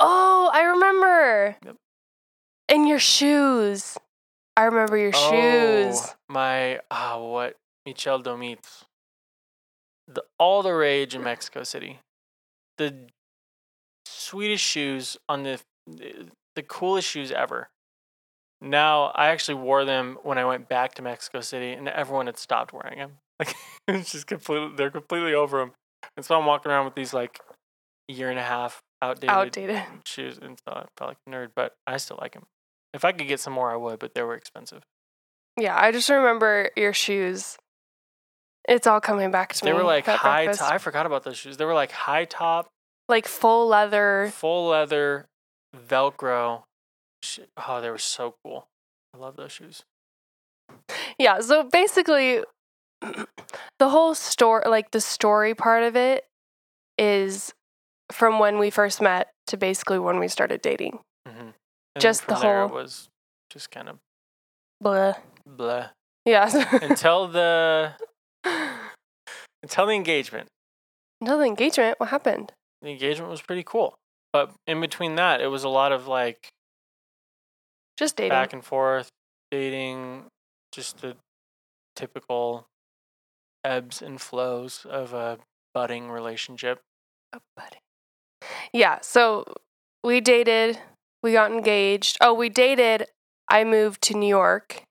[SPEAKER 3] Oh, I remember.
[SPEAKER 1] Yep.
[SPEAKER 3] And your shoes. I remember your shoes.
[SPEAKER 1] Oh, my ah, what Michel Domit. The all the rage in Mexico City. The sweetest shoes on the the coolest shoes ever. Now I actually wore them when I went back to Mexico City, and everyone had stopped wearing them. Like it's just completely they're completely over them, and so I'm walking around with these like year and a half outdated,
[SPEAKER 3] Outdated.
[SPEAKER 1] shoes, and so I felt like a nerd, but I still like them. If I could get some more, I would, but they were expensive.
[SPEAKER 3] Yeah, I just remember your shoes. It's all coming back to
[SPEAKER 1] They
[SPEAKER 3] me.
[SPEAKER 1] They were like high. I forgot about those shoes. They were like high top,
[SPEAKER 3] like full leather.
[SPEAKER 1] full leather, Velcro. Oh, they were so cool. I love those shoes.
[SPEAKER 3] Yeah, so basically the whole story like the story part of it is from when we first met to basically when we started dating.
[SPEAKER 1] Hmm
[SPEAKER 3] Just the
[SPEAKER 1] there, it
[SPEAKER 3] whole-
[SPEAKER 1] was just kind of
[SPEAKER 3] Blah.
[SPEAKER 1] blah
[SPEAKER 3] Yeah.
[SPEAKER 1] until the until the engagement.
[SPEAKER 3] Until the engagement, what happened?
[SPEAKER 1] The engagement was pretty cool, but in between that, it was a lot of like
[SPEAKER 3] Just dating.
[SPEAKER 1] back and forth, dating, just the typical ebbs and flows of a budding relationship.
[SPEAKER 3] Oh, buddy. Yeah, so we dated, we got engaged. Oh, we dated. I moved to New York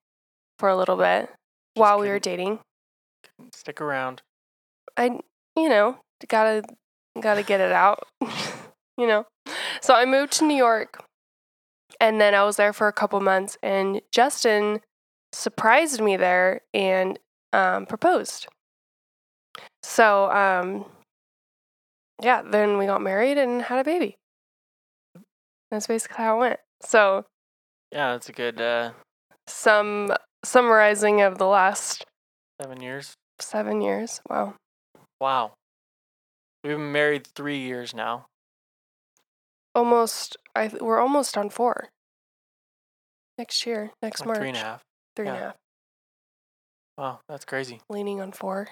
[SPEAKER 3] for a little bit while we were dating.
[SPEAKER 1] Stick around.
[SPEAKER 3] I, you know, gotta gotta get it out, you know. So I moved to New York, and then I was there for a couple months, and Justin surprised me there and um, proposed. So, um, yeah, then we got married and had a baby. That's basically how it went. So,
[SPEAKER 1] Yeah, that's a good uh,
[SPEAKER 3] some summarizing of the last
[SPEAKER 1] seven years.
[SPEAKER 3] seven years. Wow.
[SPEAKER 1] Wow. We've been married three years now.
[SPEAKER 3] almost. I th- we're almost on four. Next year, next
[SPEAKER 1] Like
[SPEAKER 3] March,
[SPEAKER 1] three and a half.
[SPEAKER 3] three and a half,
[SPEAKER 1] Wow, that's crazy.
[SPEAKER 3] leaning on four.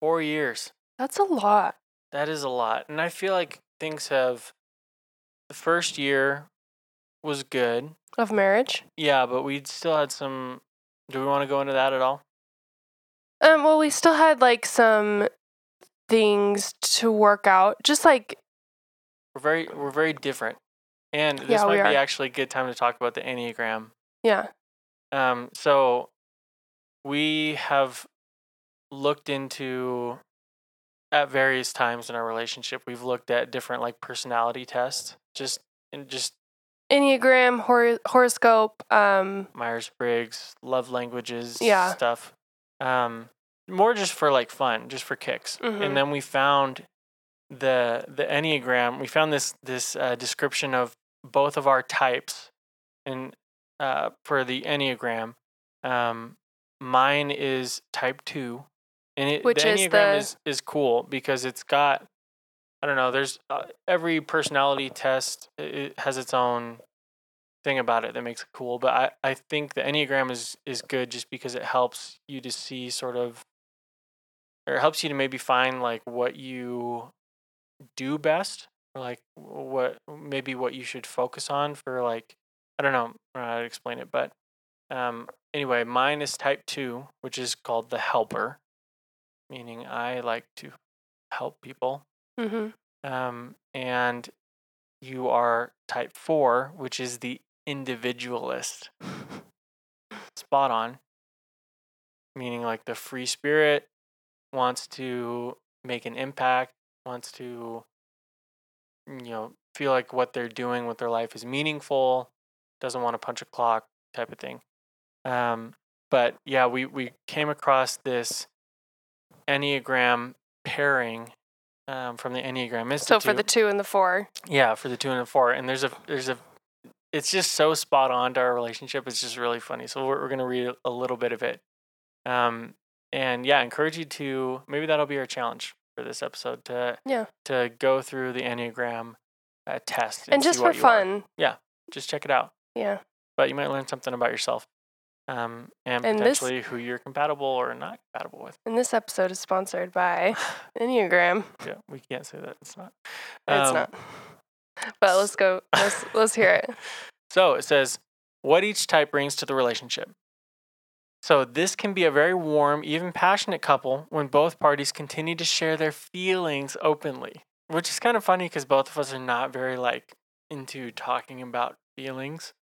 [SPEAKER 1] Four years.
[SPEAKER 3] That's a lot.
[SPEAKER 1] That is a lot. And I feel like things have. The first year was good.
[SPEAKER 3] Of marriage.
[SPEAKER 1] Yeah, but we still had some. Do we want to go into that at all?
[SPEAKER 3] Um, well, we still had like some things to work out, just like
[SPEAKER 1] We're very we're very different, and this
[SPEAKER 3] Yeah,
[SPEAKER 1] might be
[SPEAKER 3] are.
[SPEAKER 1] actually a good time to talk about the enneagram.
[SPEAKER 3] yeah,
[SPEAKER 1] Um, so we have looked into at various times in our relationship. We've looked at different like personality tests, just and just
[SPEAKER 3] enneagram, hor- horoscope. Um,
[SPEAKER 1] Myers Briggs, love languages,
[SPEAKER 3] Yeah.
[SPEAKER 1] stuff. Um, more just for like fun, just for kicks.
[SPEAKER 3] Mhm.
[SPEAKER 1] And then we found the the enneagram. We found this this uh, description of both of our types, and uh, for the enneagram, um, mine is type two, and it,
[SPEAKER 3] Which
[SPEAKER 1] the
[SPEAKER 3] is
[SPEAKER 1] enneagram
[SPEAKER 3] the-
[SPEAKER 1] is is cool because it's got. I don't know. There's uh, every personality test it has its own thing about it that makes it cool. But I, I think the Enneagram is is good just because it helps you to see sort of or it helps you to maybe find like what you do best or like what maybe what you should focus on for like I don't know how to explain it, but um anyway, mine is type two, which is called the helper, meaning I like to help people.
[SPEAKER 3] Hmm
[SPEAKER 1] Um, and you are type four, which is the individualist. Spot on. Meaning, like, the free spirit wants to make an impact, wants to, you know, feel like what they're doing with their life is meaningful, doesn't want to punch a clock type of thing. Um, but yeah, we, we came across this Enneagram pairing um, from the Enneagram Institute.
[SPEAKER 3] So for the two and the four,
[SPEAKER 1] Yeah, for the two and the four, and there's a there's a, it's just so spot on to our relationship. It's just really funny. So we're, we're gonna read a little bit of it, um, and yeah, encourage you to maybe that'll be our challenge for this episode to
[SPEAKER 3] Yeah.
[SPEAKER 1] to go through the enneagram uh, test
[SPEAKER 3] and
[SPEAKER 1] see
[SPEAKER 3] just for
[SPEAKER 1] you are.
[SPEAKER 3] fun,
[SPEAKER 1] Just check it out,
[SPEAKER 3] yeah.
[SPEAKER 1] but you might learn something about yourself, um, and,
[SPEAKER 3] And this-
[SPEAKER 1] potentially who you're compatible or not compatible with.
[SPEAKER 3] And this episode is sponsored by Enneagram.
[SPEAKER 1] yeah, we can't say that it's not.
[SPEAKER 3] It's
[SPEAKER 1] Um,
[SPEAKER 3] not. But let's go. Let's let's hear it.
[SPEAKER 1] So it says what each type brings to the relationship. So this can be a very warm, even passionate couple when both parties continue to share their feelings openly, which is kind of funny because both of us are not very like into talking about feelings.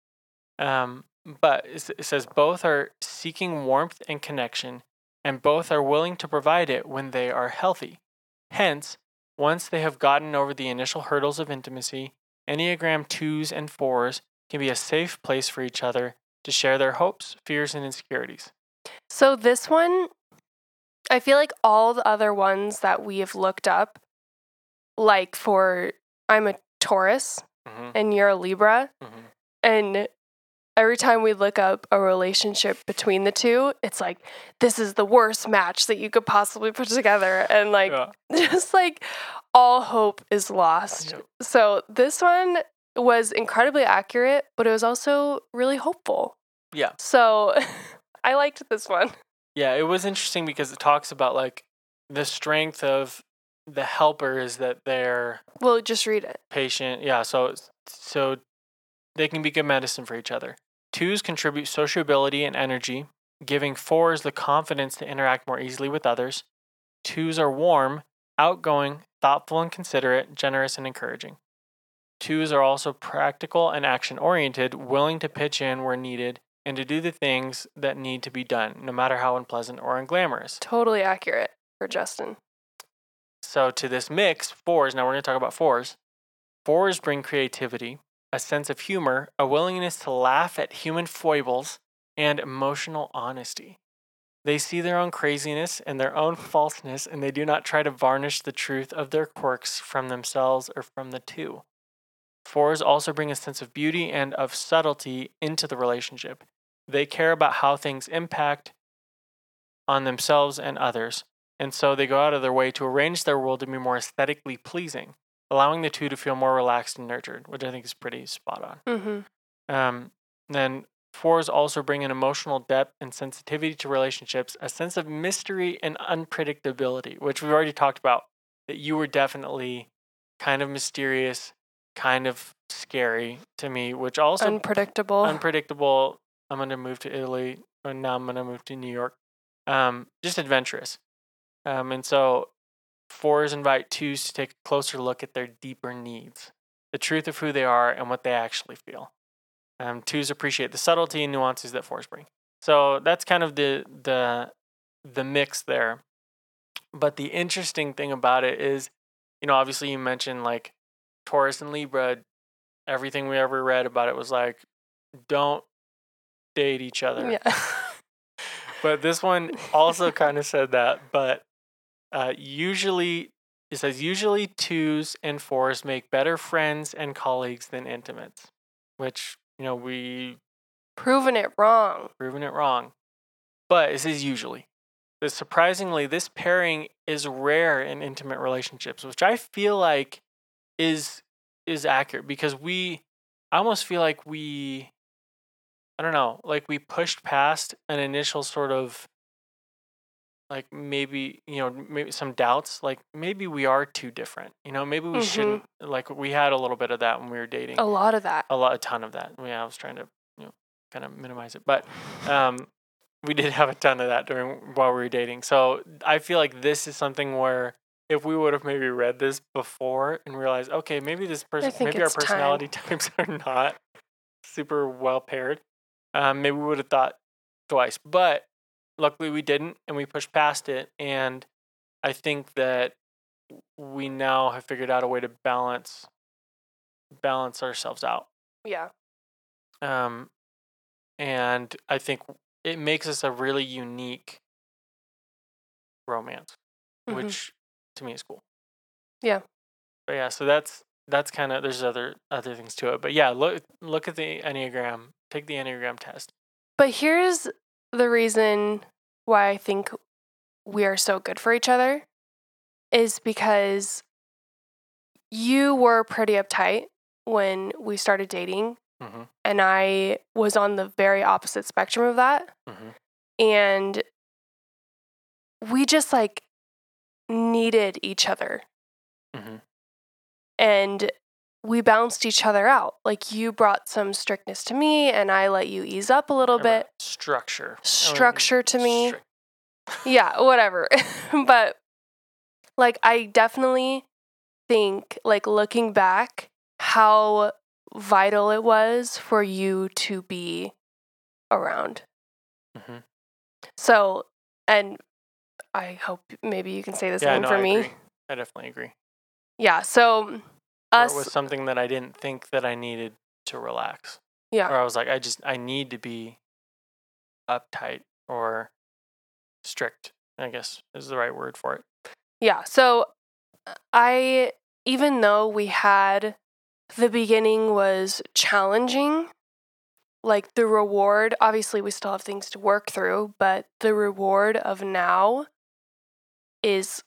[SPEAKER 1] Um, but it says both are seeking warmth and connection, and both are willing to provide it when they are healthy. Hence, once they have gotten over the initial hurdles of intimacy, Enneagram 2s and 4s can be a safe place for each other to share their hopes, fears, and insecurities.
[SPEAKER 3] So this one, I feel like all the other ones that we have looked up, like for I'm a Taurus
[SPEAKER 1] Mm-hmm,
[SPEAKER 3] and you're a Libra,
[SPEAKER 1] mm-hmm.
[SPEAKER 3] and every time we look up a relationship between the two, it's like this is the worst match that you could possibly put together, and like
[SPEAKER 1] Yeah.
[SPEAKER 3] just like all hope is lost.
[SPEAKER 1] Yep.
[SPEAKER 3] So this one was incredibly accurate, but it was also really hopeful.
[SPEAKER 1] Yeah.
[SPEAKER 3] So I liked this one.
[SPEAKER 1] Yeah, it was interesting because it talks about like the strength of the helper is that they're
[SPEAKER 3] Well, just read it.
[SPEAKER 1] patient. Yeah, so so they can be good medicine for each other. Twos contribute sociability and energy, giving fours the confidence to interact more easily with others. Twos are warm, outgoing, thoughtful and considerate, generous and encouraging. Twos are also practical and action oriented, willing to pitch in where needed and to do the things that need to be done, no matter how unpleasant or unglamorous.
[SPEAKER 3] Totally accurate for Justin.
[SPEAKER 1] So to this mix, fours, now we're going to talk about fours. Fours bring creativity, a sense of humor, a willingness to laugh at human foibles, and emotional honesty. They see their own craziness and their own falseness, and they do not try to varnish the truth of their quirks from themselves or from the two. Fours also bring a sense of beauty and of subtlety into the relationship. They care about how things impact on themselves and others, and so they go out of their way to arrange their world to be more aesthetically pleasing. Allowing the two to feel more relaxed and nurtured, which I think is pretty spot on.
[SPEAKER 3] Mm-hmm.
[SPEAKER 1] Um, then fours also bring an emotional depth and sensitivity to relationships, a sense of mystery and unpredictability, which we've already talked about. That you were definitely kind of mysterious, kind of scary to me, which also
[SPEAKER 3] Unpredictable.
[SPEAKER 1] unpredictable. I'm gonna move to Italy, and now I'm gonna move to New York. Um, just adventurous. Um, and so fours invite twos to take a closer look at their deeper needs, the truth of who they are and what they actually feel. Um, twos appreciate the subtlety and nuances that fours bring. So that's kind of the the the mix there. But the interesting thing about it is, you know, obviously you mentioned like Taurus and Libra. Everything we ever read about it was like, don't date each other.
[SPEAKER 3] yeah.
[SPEAKER 1] But this one also kind of said that. But uh, usually, it says usually twos and fours make better friends and colleagues than intimates, which you know we
[SPEAKER 3] proven it wrong.
[SPEAKER 1] proven it wrong. But it says usually. But surprisingly, this pairing is rare in intimate relationships, which I feel like is is accurate because we I almost feel like we I don't know, like we pushed past an initial sort of like maybe, you know, maybe some doubts, like maybe we are too different. You know, maybe we
[SPEAKER 3] Mhm.
[SPEAKER 1] shouldn't like we had a little bit of that when we were dating
[SPEAKER 3] A lot of that.
[SPEAKER 1] a lot, a ton of that. Yeah, I was trying to, you know, kind of minimize it, but um, we did have a ton of that during while we were dating. So I feel like this is something where if we would have maybe read this before and realized, okay, maybe this person, maybe our
[SPEAKER 3] it's time.
[SPEAKER 1] personality types are not super well paired, um, maybe we would have thought twice. But luckily we didn't, and we pushed past it. And I think that we now have figured out a way to balance balance ourselves out
[SPEAKER 3] Yeah.
[SPEAKER 1] um, and I think it makes us a really unique romance,
[SPEAKER 3] Mhm.
[SPEAKER 1] which to me is cool.
[SPEAKER 3] Yeah.
[SPEAKER 1] But yeah, so that's that's kind of there's other other things to it, but yeah, look look at the enneagram, take the enneagram test.
[SPEAKER 3] But here's the reason why I think we are so good for each other is because you were pretty uptight when we started dating,
[SPEAKER 1] Mm-hmm.
[SPEAKER 3] and I was on the very opposite spectrum of that.
[SPEAKER 1] Mm-hmm.
[SPEAKER 3] And we just like needed each other
[SPEAKER 1] Mm-hmm.
[SPEAKER 3] and we bounced each other out. Like you brought some strictness to me, and I let you ease up a little bit.
[SPEAKER 1] structure,
[SPEAKER 3] Structure to me.
[SPEAKER 1] strict-
[SPEAKER 3] yeah, whatever. but like I definitely think like looking back how vital it was for you to be around.
[SPEAKER 1] Mhm.
[SPEAKER 3] So, and I hope maybe you can say the
[SPEAKER 1] Yeah,
[SPEAKER 3] same
[SPEAKER 1] no,
[SPEAKER 3] for
[SPEAKER 1] I
[SPEAKER 3] me.
[SPEAKER 1] agree. I definitely agree.
[SPEAKER 3] Yeah, so
[SPEAKER 1] Or it was something that I didn't think that I needed to relax.
[SPEAKER 3] yeah.
[SPEAKER 1] or I was like, I just I need to be uptight or strict. I guess is the right word for it.
[SPEAKER 3] Yeah. So uh, I, even though we had the beginning was challenging, like the reward, obviously we still have things to work through, but the reward of now is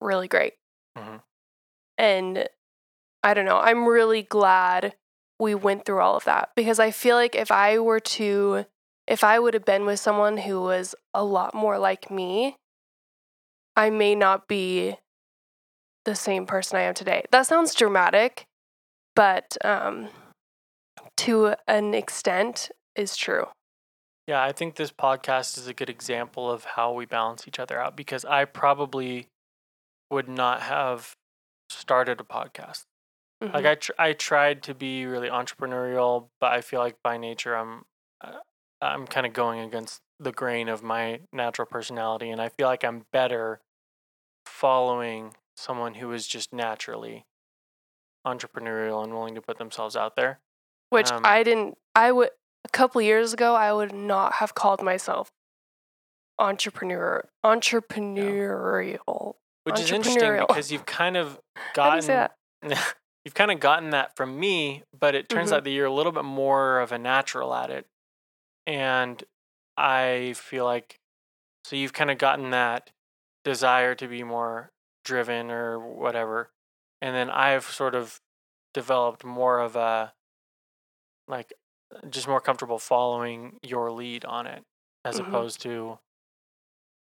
[SPEAKER 3] really great.
[SPEAKER 1] Mhm.
[SPEAKER 3] And I don't know, I'm really glad we went through all of that because I feel like if I were to, if I would have been with someone who was a lot more like me, I may not be the same person I am today. That sounds dramatic, but um, to an extent is true.
[SPEAKER 1] Yeah, I think this podcast is a good example of how we balance each other out because I probably would not have started a podcast. Like
[SPEAKER 3] Mhm.
[SPEAKER 1] I tr- I tried to be really entrepreneurial, but I feel like by nature I'm uh, I'm kind of going against the grain of my natural personality and I feel like I'm better following someone who is just naturally entrepreneurial and willing to put themselves out there.
[SPEAKER 3] Which
[SPEAKER 1] um,
[SPEAKER 3] I didn't, I would, a couple years ago, I would not have called myself entrepreneur, entrepreneurial.
[SPEAKER 1] Which is interesting because you've kind of
[SPEAKER 3] you
[SPEAKER 1] gotten
[SPEAKER 3] that?
[SPEAKER 1] you've kind of gotten that from me, but it turns
[SPEAKER 3] Mhm.
[SPEAKER 1] out that you're a little bit more of a natural at it. And I feel like so you've kind of gotten that desire to be more driven or whatever. and then I've sort of developed more of a like just more comfortable following your lead on it as
[SPEAKER 3] Mhm.
[SPEAKER 1] opposed to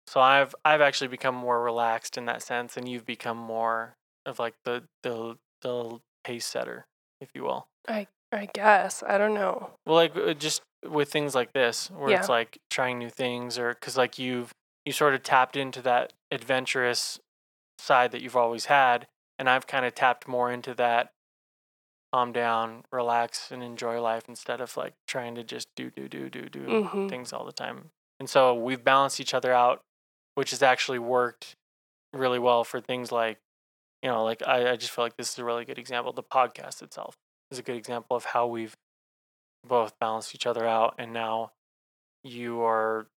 [SPEAKER 1] so I've I've actually become more relaxed in that sense and you've become more of like the the the pace setter if you will.
[SPEAKER 3] I I guess I don't know.
[SPEAKER 1] Well, like uh, just with things like this, where it's like trying new things, or because like you've you sort of tapped into that adventurous side that you've always had, and I've kind of tapped more into that calm down, relax, and enjoy life instead of like trying to just do do do do do
[SPEAKER 3] Mhm.
[SPEAKER 1] things all the time. And so we've balanced each other out, which has actually worked really well for things like, you know, like I, I just feel like this is a really good example. The podcast itself is a good example of how we've both balanced each other out. And now you are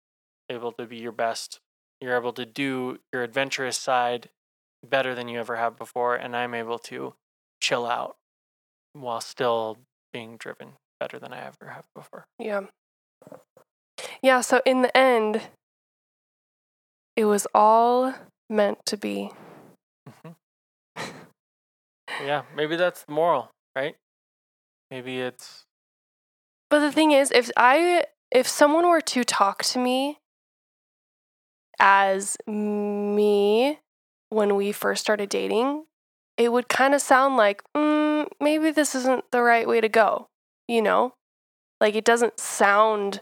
[SPEAKER 1] able to be your best. You're able to do your adventurous side better than you ever have before. And I'm able to chill out while still being driven better than I ever have before.
[SPEAKER 3] Yeah. Yeah, so in the end, it was all meant to be.
[SPEAKER 1] hmm yeah, maybe that's the moral, right? Maybe it's
[SPEAKER 3] But the thing is, if I if someone were to talk to me as me when we first started dating, it would kind of sound like mm, maybe this isn't the right way to go. You know, like it doesn't sound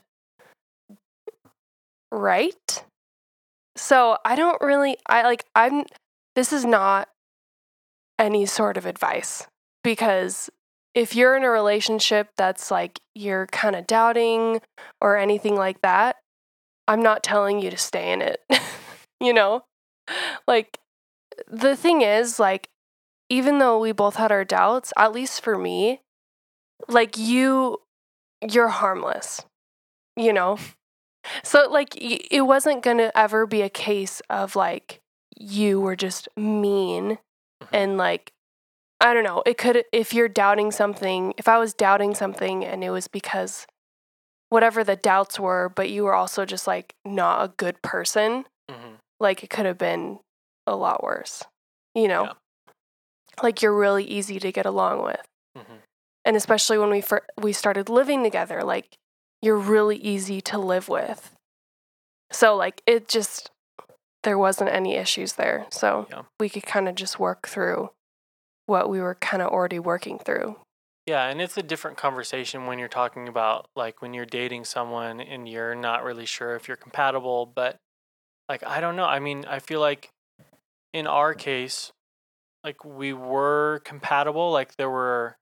[SPEAKER 3] right. So I don't really. I like. I'm. This is not any sort of advice because if you're in a relationship that's like you're kind of doubting or anything like that, I'm not telling you to stay in it. you know? Like the thing is like even though we both had our doubts, at least for me, like you you're harmless. You know? So like it wasn't going to ever be a case of like you were just mean
[SPEAKER 1] Mhm.
[SPEAKER 3] and like I don't know. It could if you're doubting something, if I was doubting something and it was because whatever the doubts were, but you were also just like not a good person,
[SPEAKER 1] mhm,
[SPEAKER 3] like it could have been a lot worse. You know?
[SPEAKER 1] Yeah.
[SPEAKER 3] Like you're really easy to get along with.
[SPEAKER 1] mhm.
[SPEAKER 3] And especially when we fir- we started living together, like you're really easy to live with. So like it just there wasn't any issues there. So
[SPEAKER 1] Yeah.
[SPEAKER 3] we could kind of just work through what we were kind of already working through.
[SPEAKER 1] Yeah, and it's a different conversation when you're talking about like when you're dating someone and you're not really sure if you're compatible, but like I don't know. I mean, I feel like in our case, like we were compatible, like there were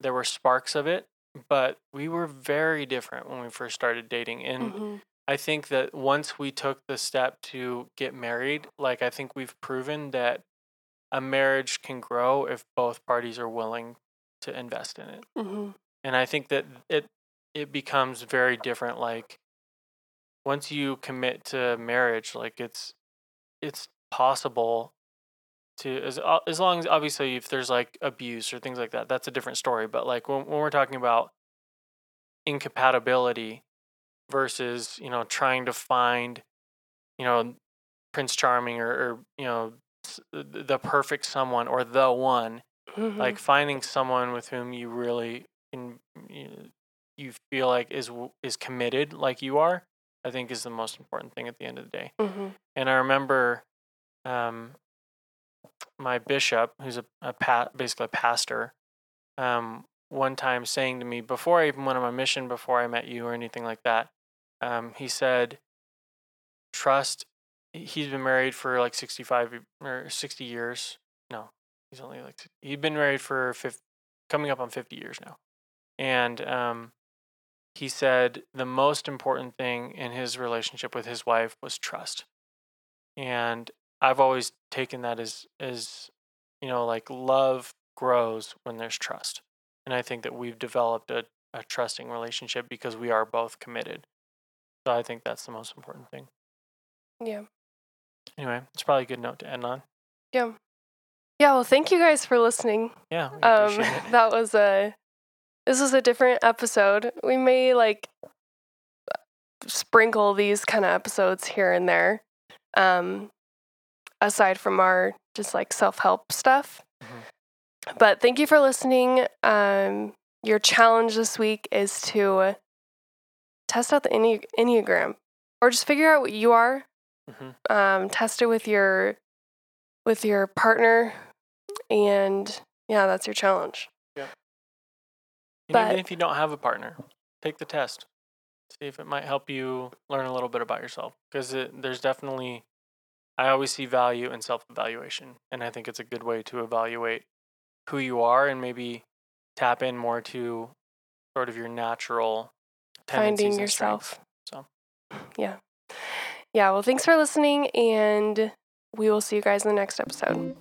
[SPEAKER 1] there were sparks of it, but we were very different when we first started dating. And
[SPEAKER 3] Mhm.
[SPEAKER 1] I think that once we took the step to get married, like I think we've proven that a marriage can grow if both parties are willing to invest in it.
[SPEAKER 3] Mhm.
[SPEAKER 1] And I think that it it becomes very different like once you commit to marriage, like it's it's possible to as uh, as long as obviously if there's like abuse or things like that, that's a different story, but like when when we're talking about incompatibility versus, you know, trying to find, you know, Prince Charming or, or you know, the perfect someone or the one,
[SPEAKER 3] Mhm.
[SPEAKER 1] like finding someone with whom you really can you, you feel like is is committed like you are, I think is the most important thing at the end of the day.
[SPEAKER 3] Mhm.
[SPEAKER 1] And I remember um, my bishop, who's a, a pa- basically a pastor, um, one time saying to me before I even went on my mission, before I met you or anything like that, um, he said, "Trust." He's been married for like sixty-five or sixty years. No, he's only like he'd been married for 50, coming up on fifty years now, and um, he said the most important thing in his relationship with his wife was trust, and I've always taken that as as you know like love grows when there's trust, and I think that we've developed a, a trusting relationship because we are both committed. So I think that's the most important thing.
[SPEAKER 3] Yeah.
[SPEAKER 1] Anyway, it's probably a good note to end on.
[SPEAKER 3] Yeah. Yeah, well thank you guys for listening.
[SPEAKER 1] Yeah,
[SPEAKER 3] Um that was a this was a different episode. We may like sprinkle these kind of episodes here and there. Um aside from our just like self-help stuff.
[SPEAKER 1] Mhm.
[SPEAKER 3] but thank you for listening. Um, your challenge this week is to test out the Enne- Enneagram or just figure out what you are.
[SPEAKER 1] hmm
[SPEAKER 3] Um, test it with your with your partner and yeah, that's your challenge.
[SPEAKER 1] And
[SPEAKER 3] But-
[SPEAKER 1] even if you don't have a partner, take the test. See if it might help you learn a little bit about yourself. Because there's definitely, I always see value in self evaluation. And I think it's a good way to evaluate who you are and maybe tap in more to sort of your natural tendencies
[SPEAKER 3] Finding yourself.
[SPEAKER 1] So.
[SPEAKER 3] Yeah. Yeah, well thanks for listening and we will see you guys in the next episode.